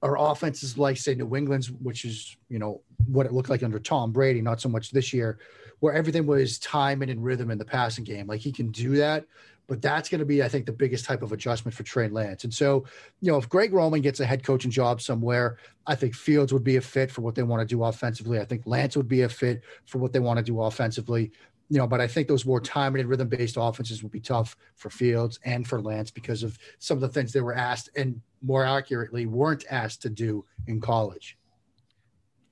our offense is like say New England's, which is you know what it looked like under Tom Brady, not so much this year, where everything was time and rhythm in the passing game. Like he can do that, but that's going to be, I think, the biggest type of adjustment for Trey Lance. And so, you know, if Greg Roman gets a head coaching job somewhere, I think Fields would be a fit for what they want to do offensively. I think Lance would be a fit for what they want to do offensively you know, but I think those more timing and rhythm based offenses would be tough for Fields and for Lance because of some of the things they were asked and more accurately weren't asked to do in college.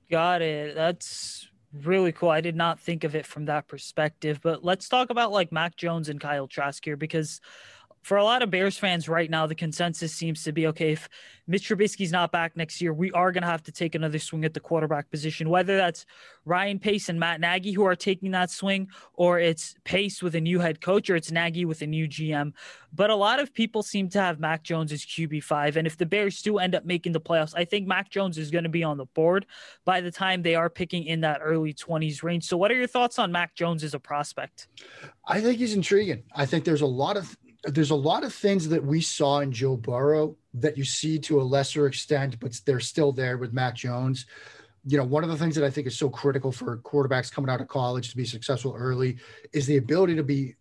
Got it. That's really cool. I did not think of it from that perspective. But let's talk about like Mac Jones and Kyle Trask here because for a lot of Bears fans right now, the consensus seems to be okay. If Mitch Trubisky's not back next year, we are going to have to take another swing at the quarterback position, whether that's Ryan Pace and Matt Nagy who are taking that swing, or it's Pace with a new head coach, or it's Nagy with a new GM. But a lot of people seem to have Mac Jones as QB5. And if the Bears do end up making the playoffs, I think Mac Jones is going to be on the board by the time they are picking in that early 20s range. So, what are your thoughts on Mac Jones as a prospect? I think he's intriguing. I think there's a lot of there's a lot of things that we saw in Joe Burrow that you see to a lesser extent, but they're still there with Mac Jones. You know, one of the things that I think is so critical for quarterbacks coming out of college to be successful early is the ability to be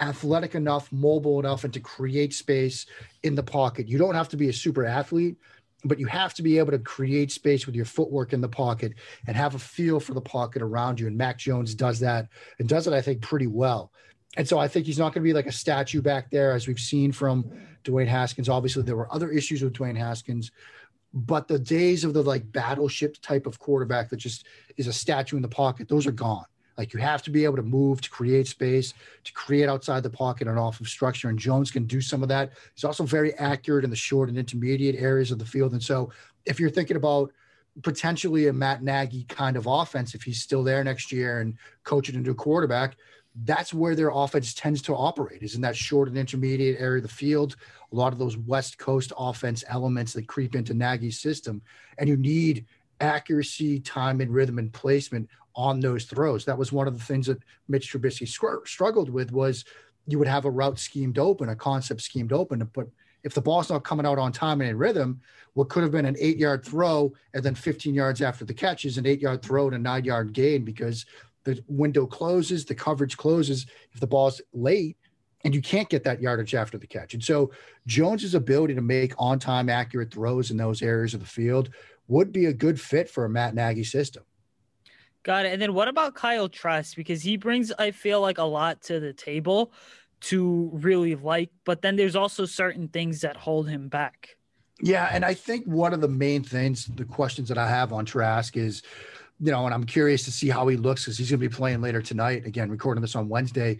athletic enough, mobile enough, and to create space in the pocket. You don't have to be a super athlete, but you have to be able to create space with your footwork in the pocket and have a feel for the pocket around you. And Mac Jones does that and does it, I think, pretty well. And so I think he's not going to be like a statue back there, as we've seen from Dwayne Haskins. Obviously, there were other issues with Dwayne Haskins, but the days of the like battleship type of quarterback that just is a statue in the pocket, those are gone. Like you have to be able to move to create space, to create outside the pocket and off of structure. And Jones can do some of that. He's also very accurate in the short and intermediate areas of the field. And so if you're thinking about potentially a Matt Nagy kind of offense, if he's still there next year and coaching into a quarterback, that's where their offense tends to operate is in that short and intermediate area of the field. A lot of those West Coast offense elements that creep into Nagy's system, and you need accuracy, time, and rhythm and placement on those throws. That was one of the things that Mitch Trubisky struggled with was you would have a route schemed open, a concept schemed open, but if the ball's not coming out on time and in rhythm, what could have been an eight yard throw and then 15 yards after the catch is an eight yard throw and a nine yard gain because the window closes, the coverage closes if the ball's late, and you can't get that yardage after the catch. And so Jones's ability to make on-time accurate throws in those areas of the field would be a good fit for a Matt Nagy system. Got it. And then what about Kyle Trask? Because he brings, I feel like, a lot to the table to really like, but then there's also certain things that hold him back. Yeah, and I think one of the main things, the questions that I have on Trask is you know, and I'm curious to see how he looks because he's going to be playing later tonight. Again, recording this on Wednesday.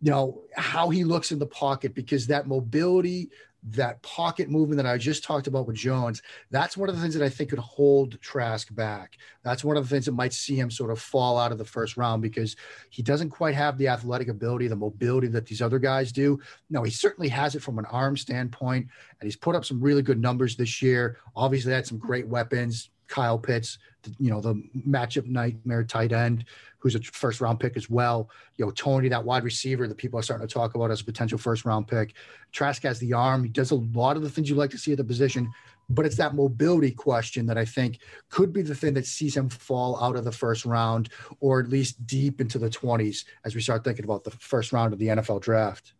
You know how he looks in the pocket because that mobility, that pocket movement that I just talked about with Jones, that's one of the things that I think could hold Trask back. That's one of the things that might see him sort of fall out of the first round because he doesn't quite have the athletic ability, the mobility that these other guys do. No, he certainly has it from an arm standpoint, and he's put up some really good numbers this year. Obviously, had some great weapons. Kyle Pitts, you know, the matchup nightmare tight end, who's a first round pick as well. You know, Tony, that wide receiver that people are starting to talk about as a potential first round pick. Trask has the arm. He does a lot of the things you like to see at the position, but it's that mobility question that I think could be the thing that sees him fall out of the first round or at least deep into the 20s as we start thinking about the first round of the NFL draft.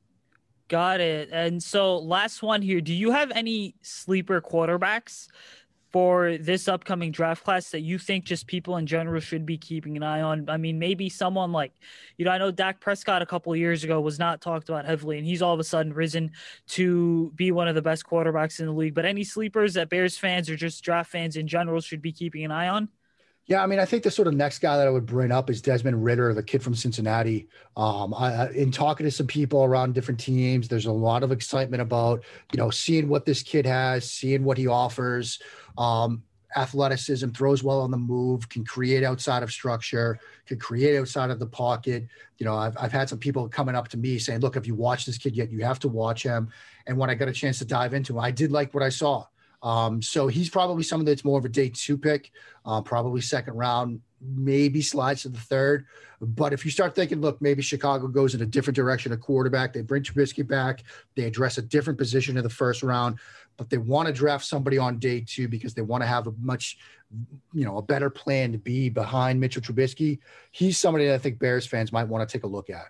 Got it. And so, last one here. Do you have any sleeper quarterbacks for this upcoming draft class that you think just people in general should be keeping an eye on? I mean, maybe someone like, you know, I know Dak Prescott a couple years ago was not talked about heavily, and he's all of a sudden risen to be one of the best quarterbacks in the league. But any sleepers that Bears fans or just draft fans in general should be keeping an eye on? Yeah, I mean, I think the sort of next guy that I would bring up is Desmond Ridder, the kid from Cincinnati. Um, I, in talking to some people around different teams, there's a lot of excitement about you know seeing what this kid has, seeing what he offers. Um, athleticism, throws well on the move, can create outside of structure, can create outside of the pocket. You know, I've, I've had some people coming up to me saying, look, if you watch this kid yet, you have to watch him. And when I got a chance to dive into him, I did like what I saw. Um, so he's probably someone that's more of a day two pick, uh, probably second round, maybe slides to the third. But if you start thinking, look, maybe Chicago goes in a different direction, a quarterback, they bring Trubisky back, they address a different position in the first round, but they want to draft somebody on day two because they want to have a much, you know, a better plan to be behind Mitchell Trubisky. He's somebody that I think Bears fans might want to take a look at.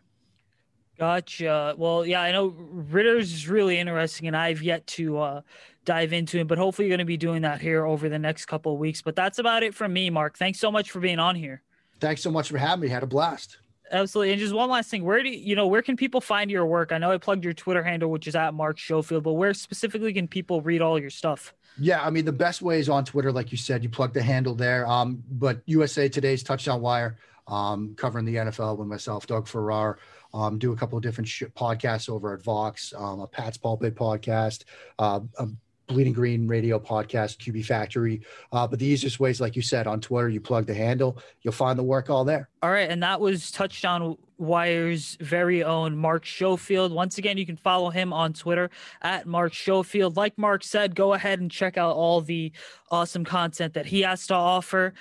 Gotcha. Well, yeah, I know Ridder's is really interesting, and I've yet to uh, dive into him, but hopefully you're going to be doing that here over the next couple of weeks. But that's about it from me, Mark. Thanks so much for being on here. Thanks so much for having me. Had a blast. Absolutely. And just one last thing, where do you, you know where can people find your work? I know I plugged your Twitter handle, which is at Mark Schofield, but where specifically can people read all your stuff? Yeah, I mean the best way is on Twitter, like you said. You plug the handle there. Um, but USA Today's Touchdown Wire, um, covering the NFL with myself, Doug Farrar um, do a couple of different sh- podcasts over at Vox, um, a Pat's Pulpit podcast, uh, a Bleeding Green Radio podcast, QB Factory. Uh, but the easiest ways, like you said, on Twitter, you plug the handle, you'll find the work all there. All right. And that was Touchdown Wire's very own Mark Schofield. Once again, you can follow him on Twitter at Mark Schofield. Like Mark said, go ahead and check out all the awesome content that he has to offer.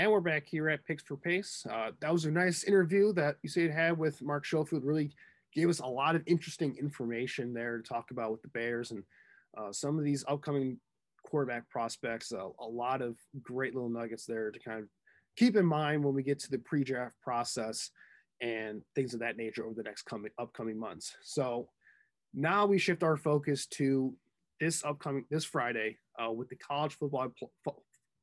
And we're back here at Picks for Pace. Uh, that was a nice interview that you said had with Mark Schofield. Really gave us a lot of interesting information there to talk about with the Bears and uh, some of these upcoming quarterback prospects. Uh, a lot of great little nuggets there to kind of keep in mind when we get to the pre-draft process and things of that nature over the next coming upcoming months. So now we shift our focus to this upcoming this Friday uh, with the college football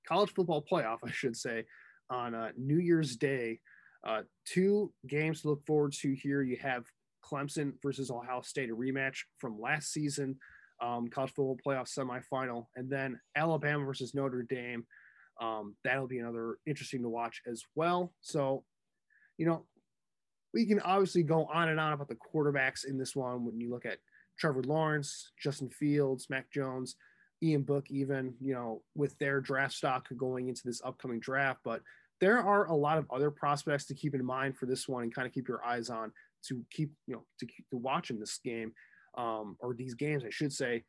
college football playoff, I should say, on uh, New Year's Day. Uh, two games to look forward to here. You have Clemson versus Ohio State, a rematch from last season, um, college football playoff semifinal, and then Alabama versus Notre Dame. Um, that'll be another interesting to watch as well. So, you know, we can obviously go on and on about the quarterbacks in this one when you look at Trevor Lawrence, Justin Fields, Mac Jones. Ian Book, even, you know, with their draft stock going into this upcoming draft. But there are a lot of other prospects to keep in mind for this one and kind of keep your eyes on to keep, you know, to keep to watching this game um, or these games, I should say.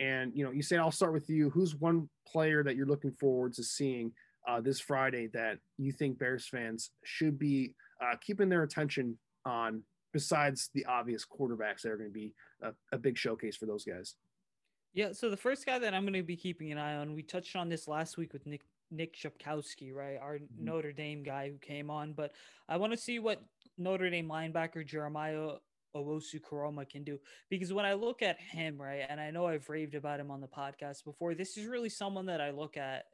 And, you know, you say, I'll start with you. Who's one player that you're looking forward to seeing uh, this Friday that you think Bears fans should be uh, keeping their attention on besides the obvious quarterbacks that are going to be a, a big showcase for those guys? Yeah, so the first guy that I'm going to be keeping an eye on, we touched on this last week with Nick Nick Shapkowski, right? Our mm-hmm. Notre Dame guy who came on, but I want to see what Notre Dame linebacker Jeremiah Owusu Koramoah can do because when I look at him, right, and I know I've raved about him on the podcast before, this is really someone that I look at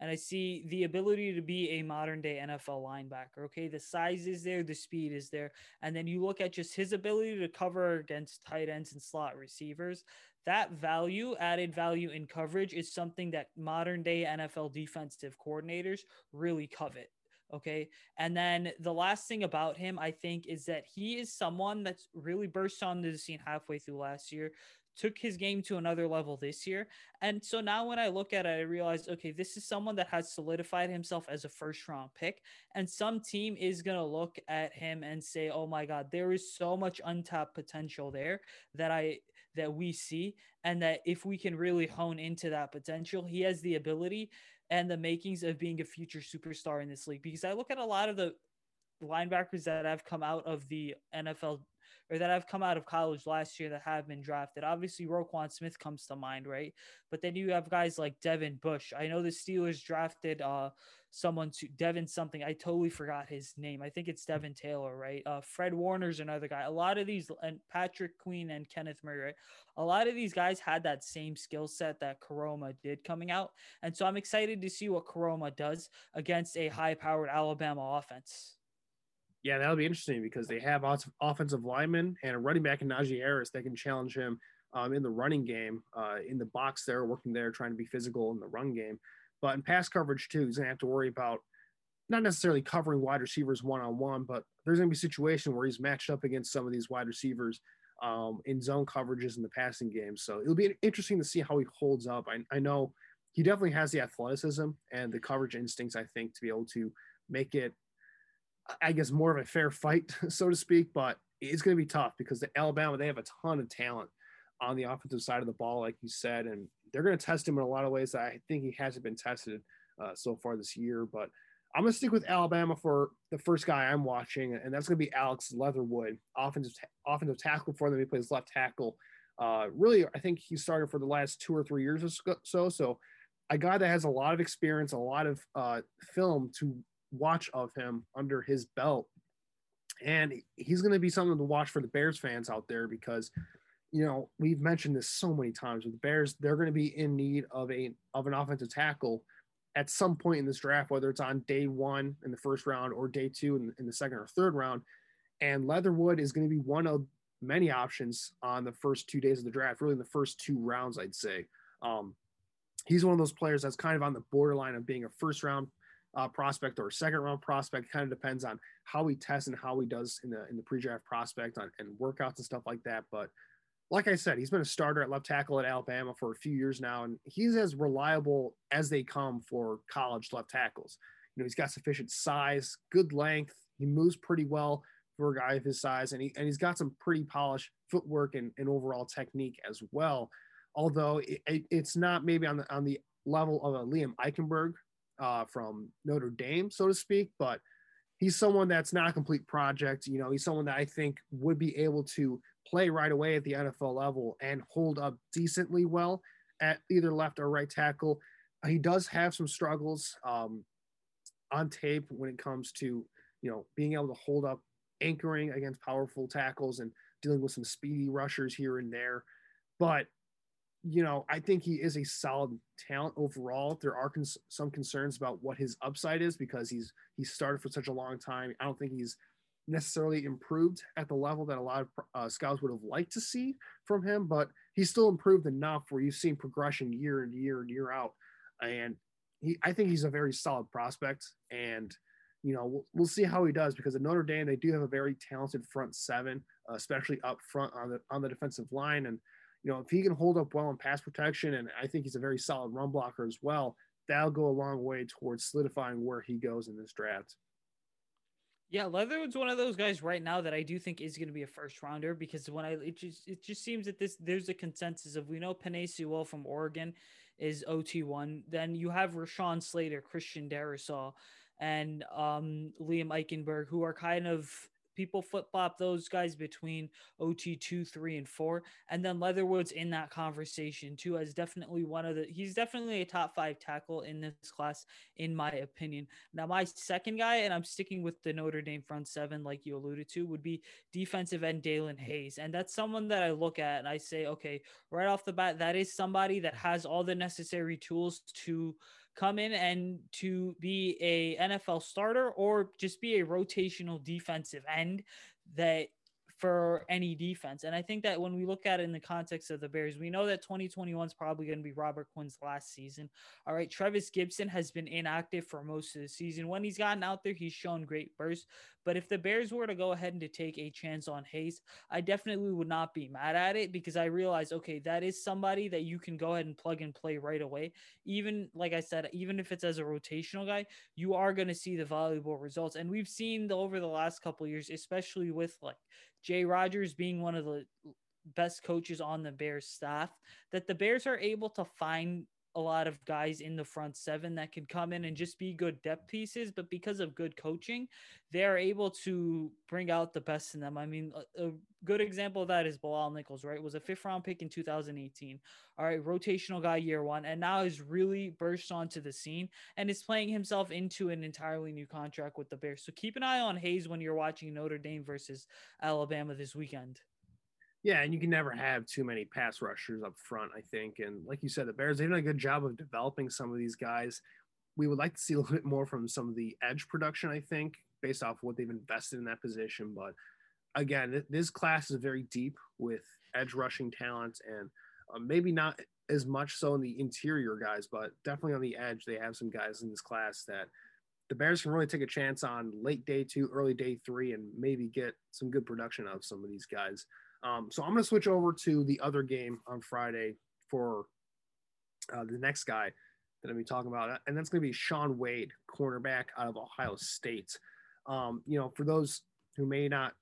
and I see the ability to be a modern day NFL linebacker. Okay, the size is there, the speed is there, and then you look at just his ability to cover against tight ends and slot receivers that value, added value in coverage, is something that modern day NFL defensive coordinators really covet. Okay. And then the last thing about him, I think, is that he is someone that's really burst onto the scene halfway through last year, took his game to another level this year. And so now when I look at it, I realize, okay, this is someone that has solidified himself as a first round pick. And some team is going to look at him and say, oh my God, there is so much untapped potential there that I, that we see. And that if we can really hone into that potential, he has the ability and the makings of being a future superstar in this league. Because I look at a lot of the linebackers that have come out of the NFL or that have come out of college last year that have been drafted. Obviously, Roquan Smith comes to mind, right? But then you have guys like Devin Bush. I know the Steelers drafted uh someone to Devin something. I totally forgot his name. I think it's Devin Taylor, right? Uh, Fred Warner's another guy. A lot of these and Patrick Queen and Kenneth Murray, right? A lot of these guys had that same skill set that Koramoah did coming out. And so I'm excited to see what Koramoah does against a high powered Alabama offense. Yeah, that'll be interesting because they have offensive linemen and a running back in Najee Harris that can challenge him um, in the running game, uh, in the box there, working there, trying to be physical in the run game. But in pass coverage too, he's gonna have to worry about not necessarily covering wide receivers one on one, but there's gonna be a situation where he's matched up against some of these wide receivers um, in zone coverages in the passing game. So it'll be interesting to see how he holds up. I, I know he definitely has the athleticism and the coverage instincts, I think, to be able to make it I guess more of a fair fight, so to speak, but it's going to be tough because the Alabama they have a ton of talent on the offensive side of the ball, like you said, and they're going to test him in a lot of ways that I think he hasn't been tested uh, so far this year. But I'm going to stick with Alabama for the first guy I'm watching, and that's going to be Alex Leatherwood, offensive offensive tackle for them. He plays left tackle. Uh, really, I think he started for the last two or three years or so. So, a guy that has a lot of experience, a lot of uh, film to watch of him under his belt. And he's going to be something to watch for the Bears fans out there because, you know, we've mentioned this so many times with the Bears, they're going to be in need of a of an offensive tackle at some point in this draft, whether it's on day one in the first round or day two in, in the second or third round. And Leatherwood is going to be one of many options on the first two days of the draft, really in the first two rounds, I'd say. Um, he's one of those players that's kind of on the borderline of being a first round uh, prospect or second round prospect. Kind of depends on how he tests and how he does in the in the pre-draft prospect on, and workouts and stuff like that. But like I said, he's been a starter at left tackle at Alabama for a few years now, and he's as reliable as they come for college left tackles. You know, he's got sufficient size, good length. He moves pretty well for a guy of his size, and he and he's got some pretty polished footwork and, and overall technique as well. Although it, it, it's not maybe on the on the level of a Liam Eichenberg, uh, from Notre Dame, so to speak, but he's someone that's not a complete project. You know, he's someone that I think would be able to play right away at the NFL level and hold up decently well at either left or right tackle. He does have some struggles um, on tape when it comes to, you know, being able to hold up anchoring against powerful tackles and dealing with some speedy rushers here and there. But you know, I think he is a solid talent overall. There are cons- some concerns about what his upside is because he's he started for such a long time. I don't think he's necessarily improved at the level that a lot of uh, scouts would have liked to see from him, but he's still improved enough where you've seen progression year and year and year out. And he, I think he's a very solid prospect. And you know, we'll, we'll see how he does because at Notre Dame they do have a very talented front seven, especially up front on the on the defensive line and you know, if he can hold up well in pass protection, and I think he's a very solid run blocker as well, that'll go a long way towards solidifying where he goes in this draft. Yeah, Leatherwood's one of those guys right now that I do think is going to be a first rounder because when I it just it just seems that this there's a consensus of we know Penei Sewell from Oregon is OT one. Then you have Rashawn Slater, Christian Darrisaw, and um, Liam Eichenberg, who are kind of people flip flop those guys between OT two, three, and four. And then Leatherwood's in that conversation too, as definitely one of the, he's definitely a top five tackle in this class, in my opinion. Now, my second guy, and I'm sticking with the Notre Dame front seven, like you alluded to, would be defensive end Daelin Hayes. And that's someone that I look at and I say, okay, right off the bat, that is somebody that has all the necessary tools to come in and to be a NFL starter or just be a rotational defensive end that for any defense. And I think that when we look at it in the context of the Bears, we know that 2021 is probably going to be Robert Quinn's last season. All right. Trevis Gipson has been inactive for most of the season. When he's gotten out there, he's shown great bursts. But if the Bears were to go ahead and to take a chance on Hayes, I definitely would not be mad at it because I realize, okay, that is somebody that you can go ahead and plug and play right away. Even like I said, even if it's as a rotational guy, you are going to see the valuable results. And we've seen the, over the last couple years, especially with like Jay Rodgers being one of the best coaches on the Bears staff, that the Bears are able to find a lot of guys in the front seven that can come in and just be good depth pieces. But because of good coaching, they're able to bring out the best in them. I mean, a, a good example of that is Bilal Nichols, right? Was a fifth round pick in 2018. All right, rotational guy year one, and now has really burst onto the scene and is playing himself into an entirely new contract with the Bears. So keep an eye on Hayes when you're watching Notre Dame versus Alabama this weekend. Yeah, and you can never have too many pass rushers up front, I think. And like you said, the Bears, they've done a good job of developing some of these guys. We would like to see a little bit more from some of the edge production, I think, based off what they've invested in that position. But again, this class is very deep with edge rushing talent and uh, maybe not as much so in the interior guys, but definitely on the edge, they have some guys in this class that the Bears can really take a chance on late day two, early day three, and maybe get some good production out of some of these guys. Um, so I'm going to switch over to the other game on Friday for uh, the next guy that I'm be talking about, and that's going to be Shaun Wade, cornerback out of Ohio State. Um, you know, for those who may not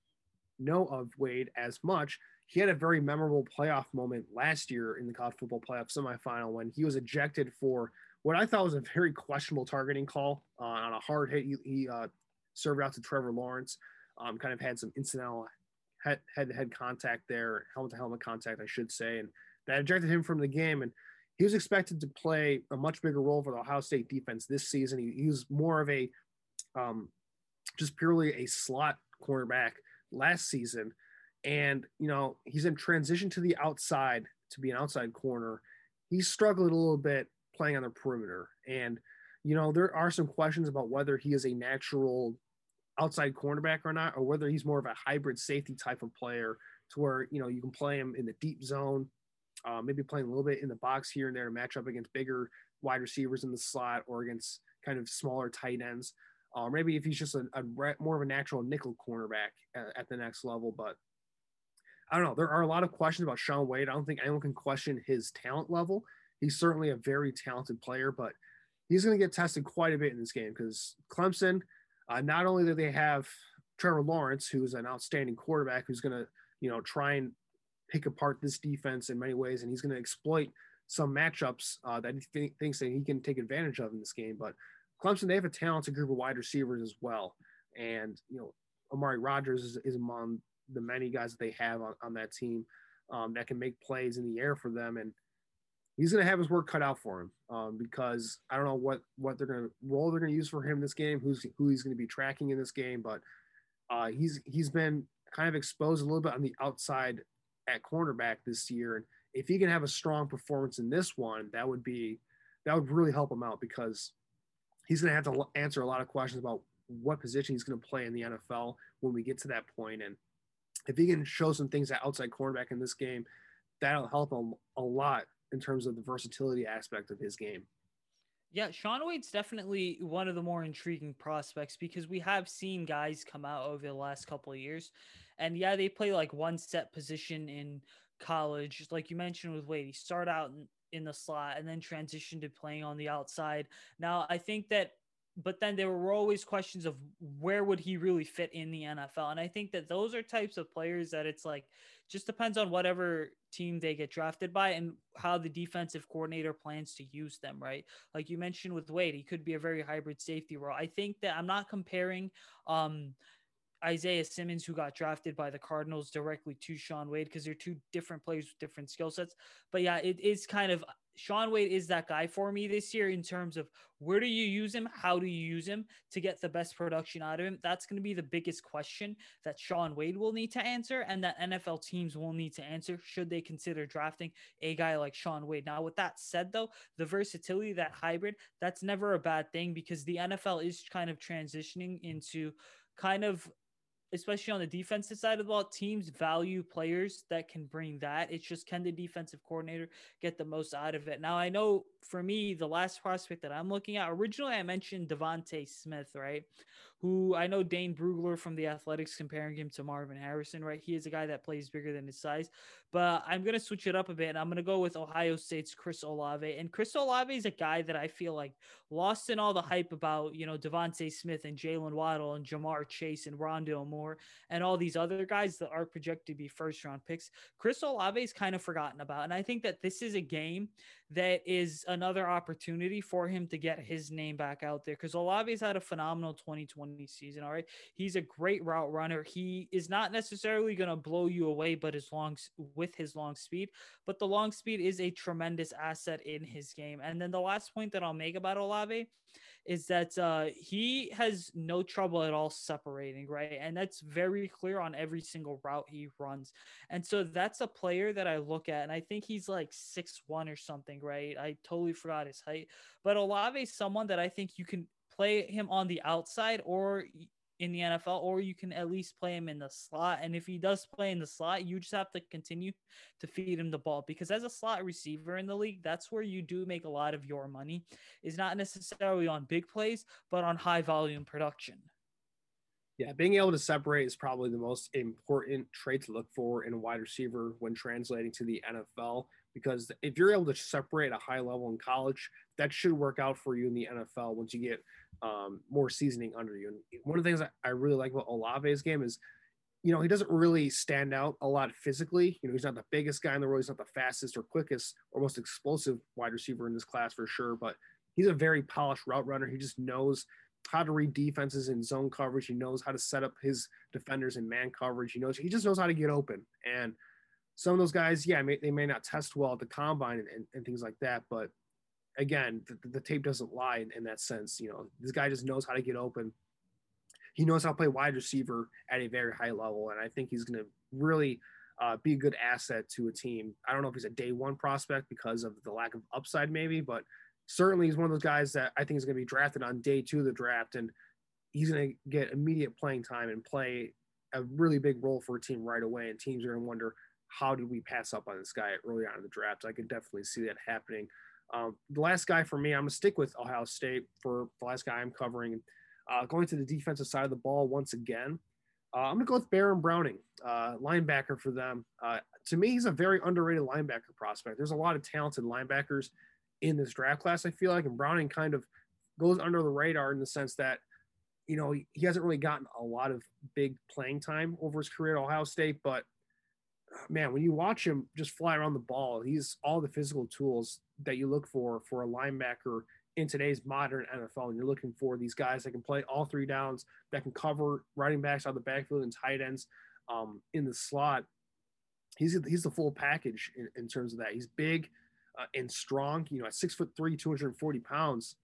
know of Wade as much, he had a very memorable playoff moment last year in the college football playoff semifinal when he was ejected for what I thought was a very questionable targeting call uh, on a hard hit. He, he uh, served out to Trevor Lawrence, um, kind of had some incidental head to head contact there, helmet to helmet contact, I should say, and that ejected him from the game. And he was expected to play a much bigger role for the Ohio State defense this season. He, he was more of a um, just purely a slot cornerback last season. And, you know, he's in transition to the outside to be an outside corner. He struggled a little bit playing on the perimeter. And, you know, there are some questions about whether he is a natural outside cornerback or not, or whether he's more of a hybrid safety type of player to where, you know, you can play him in the deep zone, uh, maybe playing a little bit in the box here and there to match up against bigger wide receivers in the slot or against kind of smaller tight ends. Or uh, maybe if he's just a, a more of a natural nickel cornerback at, at the next level. But I don't know. There are a lot of questions about Shaun Wade. I don't think anyone can question his talent level. He's certainly a very talented player, but he's going to get tested quite a bit in this game because Clemson – uh, not only do they have Trevor Lawrence, who's an outstanding quarterback, who's going to, you know, try and pick apart this defense in many ways, and he's going to exploit some matchups uh, that he th- thinks that he can take advantage of in this game. But Clemson, they have a talented group of wide receivers as well, and you know, Amari Rodgers is, is among the many guys that they have on, on that team um, that can make plays in the air for them. And he's going to have his work cut out for him um, because I don't know what what they're going to role they're going to use for him this game, who's who he's going to be tracking in this game, but uh, he's he's been kind of exposed a little bit on the outside at cornerback this year, and if he can have a strong performance in this one, that would be that would really help him out because he's going to have to answer a lot of questions about what position he's going to play in the NFL when we get to that point, and if he can show some things at outside cornerback in this game, that'll help him a lot in terms of the versatility aspect of his game. Yeah, Shaun Wade's definitely one of the more intriguing prospects because we have seen guys come out over the last couple of years. And yeah, they play like one set position in college. Like you mentioned with Wade, he started out in, in the slot and then transitioned to playing on the outside. Now, I think that but then there were always questions of where would he really fit in the NFL. And I think that those are types of players that it's like just depends on whatever team they get drafted by and how the defensive coordinator plans to use them, right? Like you mentioned with Wade, he could be a very hybrid safety role. I think that I'm not comparing um Isaiah Simmons, who got drafted by the Cardinals directly to Shaun Wade, because they're two different players with different skill sets. But yeah, it is kind of Shaun Wade is that guy for me this year in terms of where do you use him? How do you use him to get the best production out of him? That's going to be the biggest question that Shaun Wade will need to answer and that NFL teams will need to answer should they consider drafting a guy like Shaun Wade. Now, with that said, though, the versatility, that hybrid, that's never a bad thing because the NFL is kind of transitioning into kind of especially on the defensive side of the ball, teams value players that can bring that. It's just can the defensive coordinator get the most out of it? Now, I know for me, the last prospect that I'm looking at, originally I mentioned DeVonta Smith, right? Who I know Dane Brugler from the Athletics comparing him to Marvin Harrison, right? He is a guy that plays bigger than his size, but I'm going to switch it up a bit. And I'm going to go with Ohio State's Chris Olave. And Chris Olave is a guy that I feel like lost in all the hype about, you know, DeVonta Smith and Jaylen Waddle and Ja'Marr Chase and Rondale Moore and all these other guys that are projected to be first round picks. Chris Olave is kind of forgotten about. And I think that this is a game that is another opportunity for him to get his name back out there because Olave's had a phenomenal 2020 season. All right. He's a great route runner. He is not necessarily going to blow you away, but his long with his long speed, but the long speed is a tremendous asset in his game. And then the last point that I'll make about Olave is that uh, he has no trouble at all separating, right? And that's very clear on every single route he runs. And so that's a player that I look at, and I think he's like six one or something, right? I totally forgot his height, but Olave is someone that I think you can play him on the outside or in the NFL, or you can at least play him in the slot. And if he does play in the slot, you just have to continue to feed him the ball because as a slot receiver in the league, that's where you do make a lot of your money, is not necessarily on big plays, but on high volume production. Yeah, being able to separate is probably the most important trait to look for in a wide receiver when translating to the NFL. Because if you're able to separate a high level in college, that should work out for you in the NFL once you get um, more seasoning under you. And one of the things I really like about Olave's game is, you know, he doesn't really stand out a lot physically. You know, he's not the biggest guy in the world. He's not the fastest or quickest or most explosive wide receiver in this class for sure. But he's a very polished route runner. He just knows how to read defenses in zone coverage. He knows how to set up his defenders in man coverage. He knows he just knows how to get open. And some of those guys, yeah, may, they may not test well at the combine and, and, and things like that, but again, the, the tape doesn't lie in, in, that sense. You know, this guy just knows how to get open. He knows how to play wide receiver at a very high level, and I think he's going to really uh, be a good asset to a team. I don't know if he's a day one prospect because of the lack of upside, maybe, but certainly he's one of those guys that I think is going to be drafted on day two of the draft, and he's going to get immediate playing time and play a really big role for a team right away. And teams are going to wonder how did we pass up on this guy early on in the draft. I can definitely see that happening. Um, the last guy for me, I'm going to stick with Ohio State for the last guy I'm covering. Uh, going to the defensive side of the ball once again. Uh, I'm going to go with Baron Browning, uh, linebacker for them. Uh, to me, he's a very underrated linebacker prospect. There's a lot of talented linebackers in this draft class, I feel like, and Browning kind of goes under the radar in the sense that, you know, he hasn't really gotten a lot of big playing time over his career at Ohio State, but man, when you watch him just fly around the ball, he's all the physical tools that you look for for a linebacker in today's modern NFL. And you're looking for these guys that can play all three downs, that can cover running backs out of the backfield and tight ends um, in the slot. He's he's the full package in, in terms of that. He's big uh, and strong. You know, at six foot three, 240 pounds.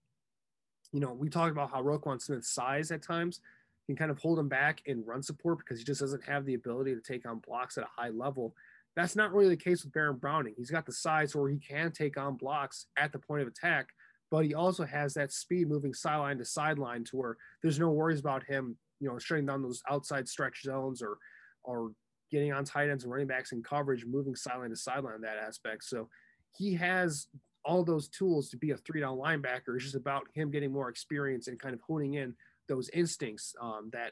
You know, we talked about how Roquan Smith's size at times can kind of hold him back in run support because he just doesn't have the ability to take on blocks at a high level. That's not really the case with Baron Browning. He's got the size where he can take on blocks at the point of attack, but he also has that speed moving sideline to sideline to where there's no worries about him, you know, shutting down those outside stretch zones or or getting on tight ends and running backs in coverage, moving sideline to sideline in that aspect. So he has all those tools to be a three down linebacker. It's just about him getting more experience and kind of honing in those instincts um, that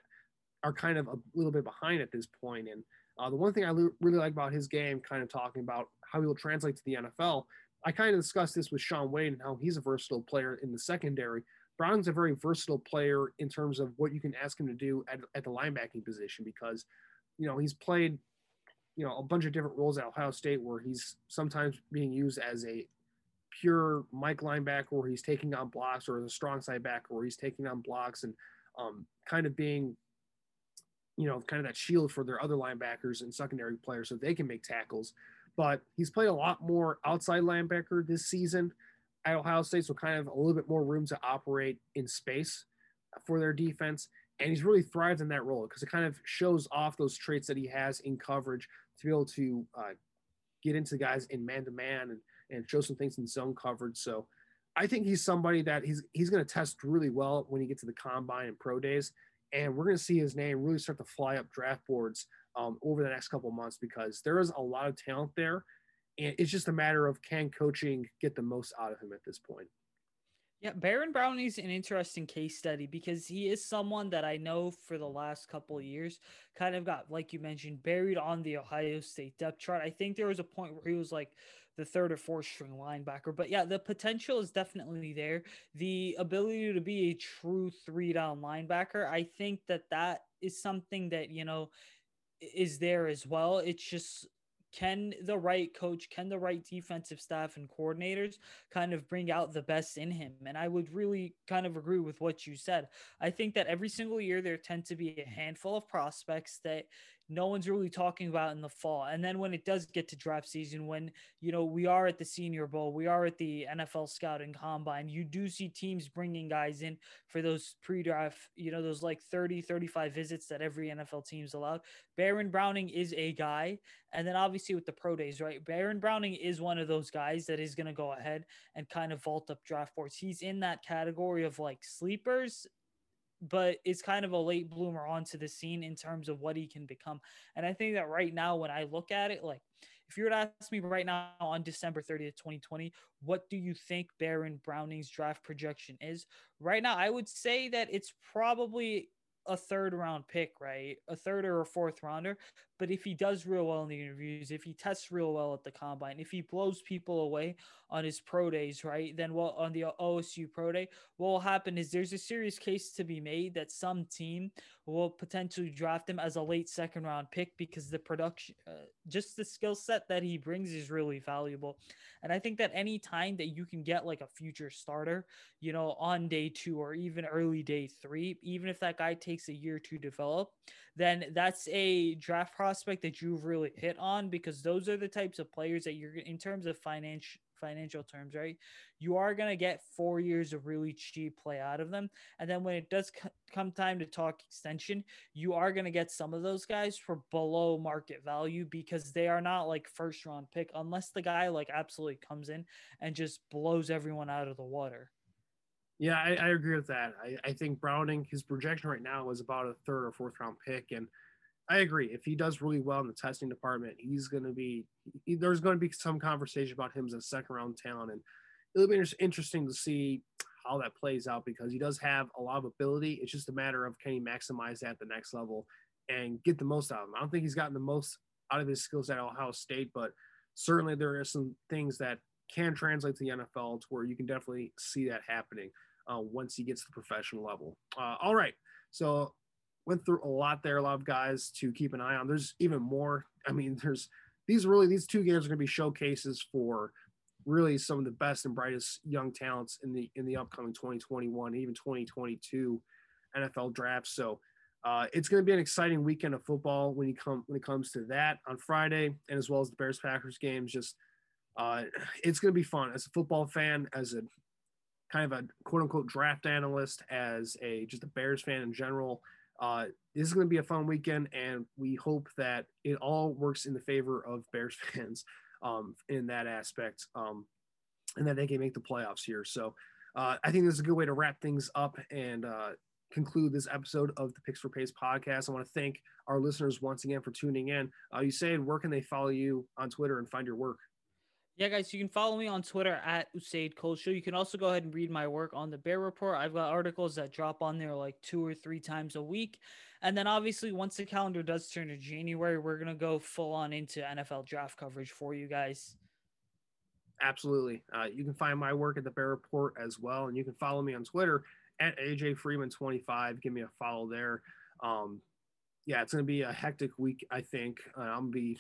are kind of a little bit behind at this point. And uh, the one thing I really like about his game, kind of talking about how he will translate to the NFL, I kind of discussed this with Shaun Wade and how he's a versatile player in the secondary. Brown's a very versatile player in terms of what you can ask him to do at, at the linebacking position because, you know, he's played, you know, a bunch of different roles at Ohio State where he's sometimes being used as a pure Mike linebacker where he's taking on blocks or as a strong side backer where he's taking on blocks and um, kind of being, you know, kind of that shield for their other linebackers and secondary players so they can make tackles. But he's played a lot more outside linebacker this season at Ohio State, so kind of a little bit more room to operate in space for their defense. And he's really thrived in that role because it kind of shows off those traits that he has in coverage to be able to uh, get into guys in man to man and show some things in zone coverage. So I think he's somebody that he's he's going to test really well when he gets to the combine and pro days. And we're going to see his name really start to fly up draft boards um, over the next couple months because there is a lot of talent there, and it's just a matter of can coaching get the most out of him at this point. Yeah, Baron Browning's an interesting case study because he is someone that I know for the last couple of years kind of got, like you mentioned, buried on the Ohio State depth chart. I think there was a point where he was like the third or fourth string linebacker. But yeah, the potential is definitely there. The ability to be a true three down linebacker, I think that that is something that, you know, is there as well. It's just can the right coach, can the right defensive staff and coordinators kind of bring out the best in him? And I would really kind of agree with what you said. I think that every single year there tend to be a handful of prospects that no one's really talking about in the fall. And then when it does get to draft season, when, you know, we are at the Senior Bowl, we are at the NFL Scouting Combine, you do see teams bringing guys in for those pre draft, you know, those like 30, 35 visits that every NFL team's allowed. Baron Browning is a guy. And then obviously with the pro days, right? Baron Browning is one of those guys that is going to go ahead and kind of vault up draft boards. He's in that category of like sleepers but is kind of a late bloomer onto the scene in terms of what he can become. And I think that right now, when I look at it, like if you were to ask me right now on December 30th, 2020, what do you think Baron Browning's draft projection is? Right now, I would say that it's probably a third round pick, right? A third or a fourth rounder. But if he does real well in the interviews, if he tests real well at the combine, if he blows people away on his pro days, right? Then what on the OSU pro day, what will happen is there's a serious case to be made that some team will potentially draft him as a late second round pick because the production, uh, just the skill set that he brings is really valuable. And I think that any time that you can get like a future starter, you know, on day two or even early day three, even if that guy takes a year to develop, then that's a draft prospect that you've really hit on because those are the types of players that you're in terms of financial financial terms, right? You are going to get four years of really cheap play out of them. And then when it does c- come time to talk extension, you are going to get some of those guys for below market value because they are not like first round pick unless the guy like absolutely comes in and just blows everyone out of the water. Yeah, I, I agree with that. I, I think Browning, his projection right now is about a third or fourth round pick. And I agree. If he does really well in the testing department, he's going to be, he, there's going to be some conversation about him as a second round talent. And it'll be interesting to see how that plays out because he does have a lot of ability. It's just a matter of can he maximize that at the next level and get the most out of him. I don't think he's gotten the most out of his skills at Ohio State, but certainly there are some things that can translate to the NFL to where you can definitely see that happening uh, once he gets to the professional level. Uh, all right. So went through a lot there, a lot of guys to keep an eye on. There's even more. I mean, there's these really these two games are going to be showcases for really some of the best and brightest young talents in the in the upcoming 2021, even 2022 NFL draft. So uh, it's going to be an exciting weekend of football when you come when it comes to that on Friday, and as well as the Bears Packers games. Just uh, it's going to be fun as a football fan, as a kind of a quote unquote draft analyst, as a just a Bears fan in general. Uh, this is going to be a fun weekend, and we hope that it all works in the favor of Bears fans um, in that aspect, um, and that they can make the playoffs here. So uh, I think this is a good way to wrap things up and uh, conclude this episode of the Picks for Pace podcast. I want to thank our listeners once again for tuning in. Uh, you said where can they follow you on Twitter and find your work? Yeah, guys, you can follow me on Twitter at Usaid Show. You can also go ahead and read my work on the Bear Report. I've got articles that drop on there like two or three times a week. And then obviously, once the calendar does turn to January, we're going to go full on into NFL draft coverage for you guys. Absolutely. Uh, you can find my work at the Bear Report as well. And you can follow me on Twitter at AJ Freeman25. Give me a follow there. Um, yeah, it's going to be a hectic week, I think. Uh, I'm going to be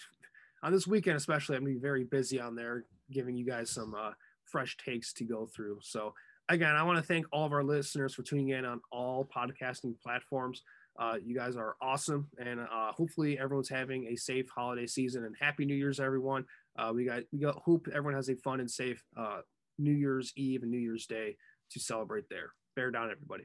on this weekend, especially, I'm to be very busy on there, giving you guys some uh, fresh takes to go through. So, again, I want to thank all of our listeners for tuning in on all podcasting platforms. Uh, you guys are awesome, and uh, hopefully everyone's having a safe holiday season and happy New Year's, everyone. Uh, we got we got hope everyone has a fun and safe uh, New Year's Eve and New Year's Day to celebrate there. Bear down, everybody.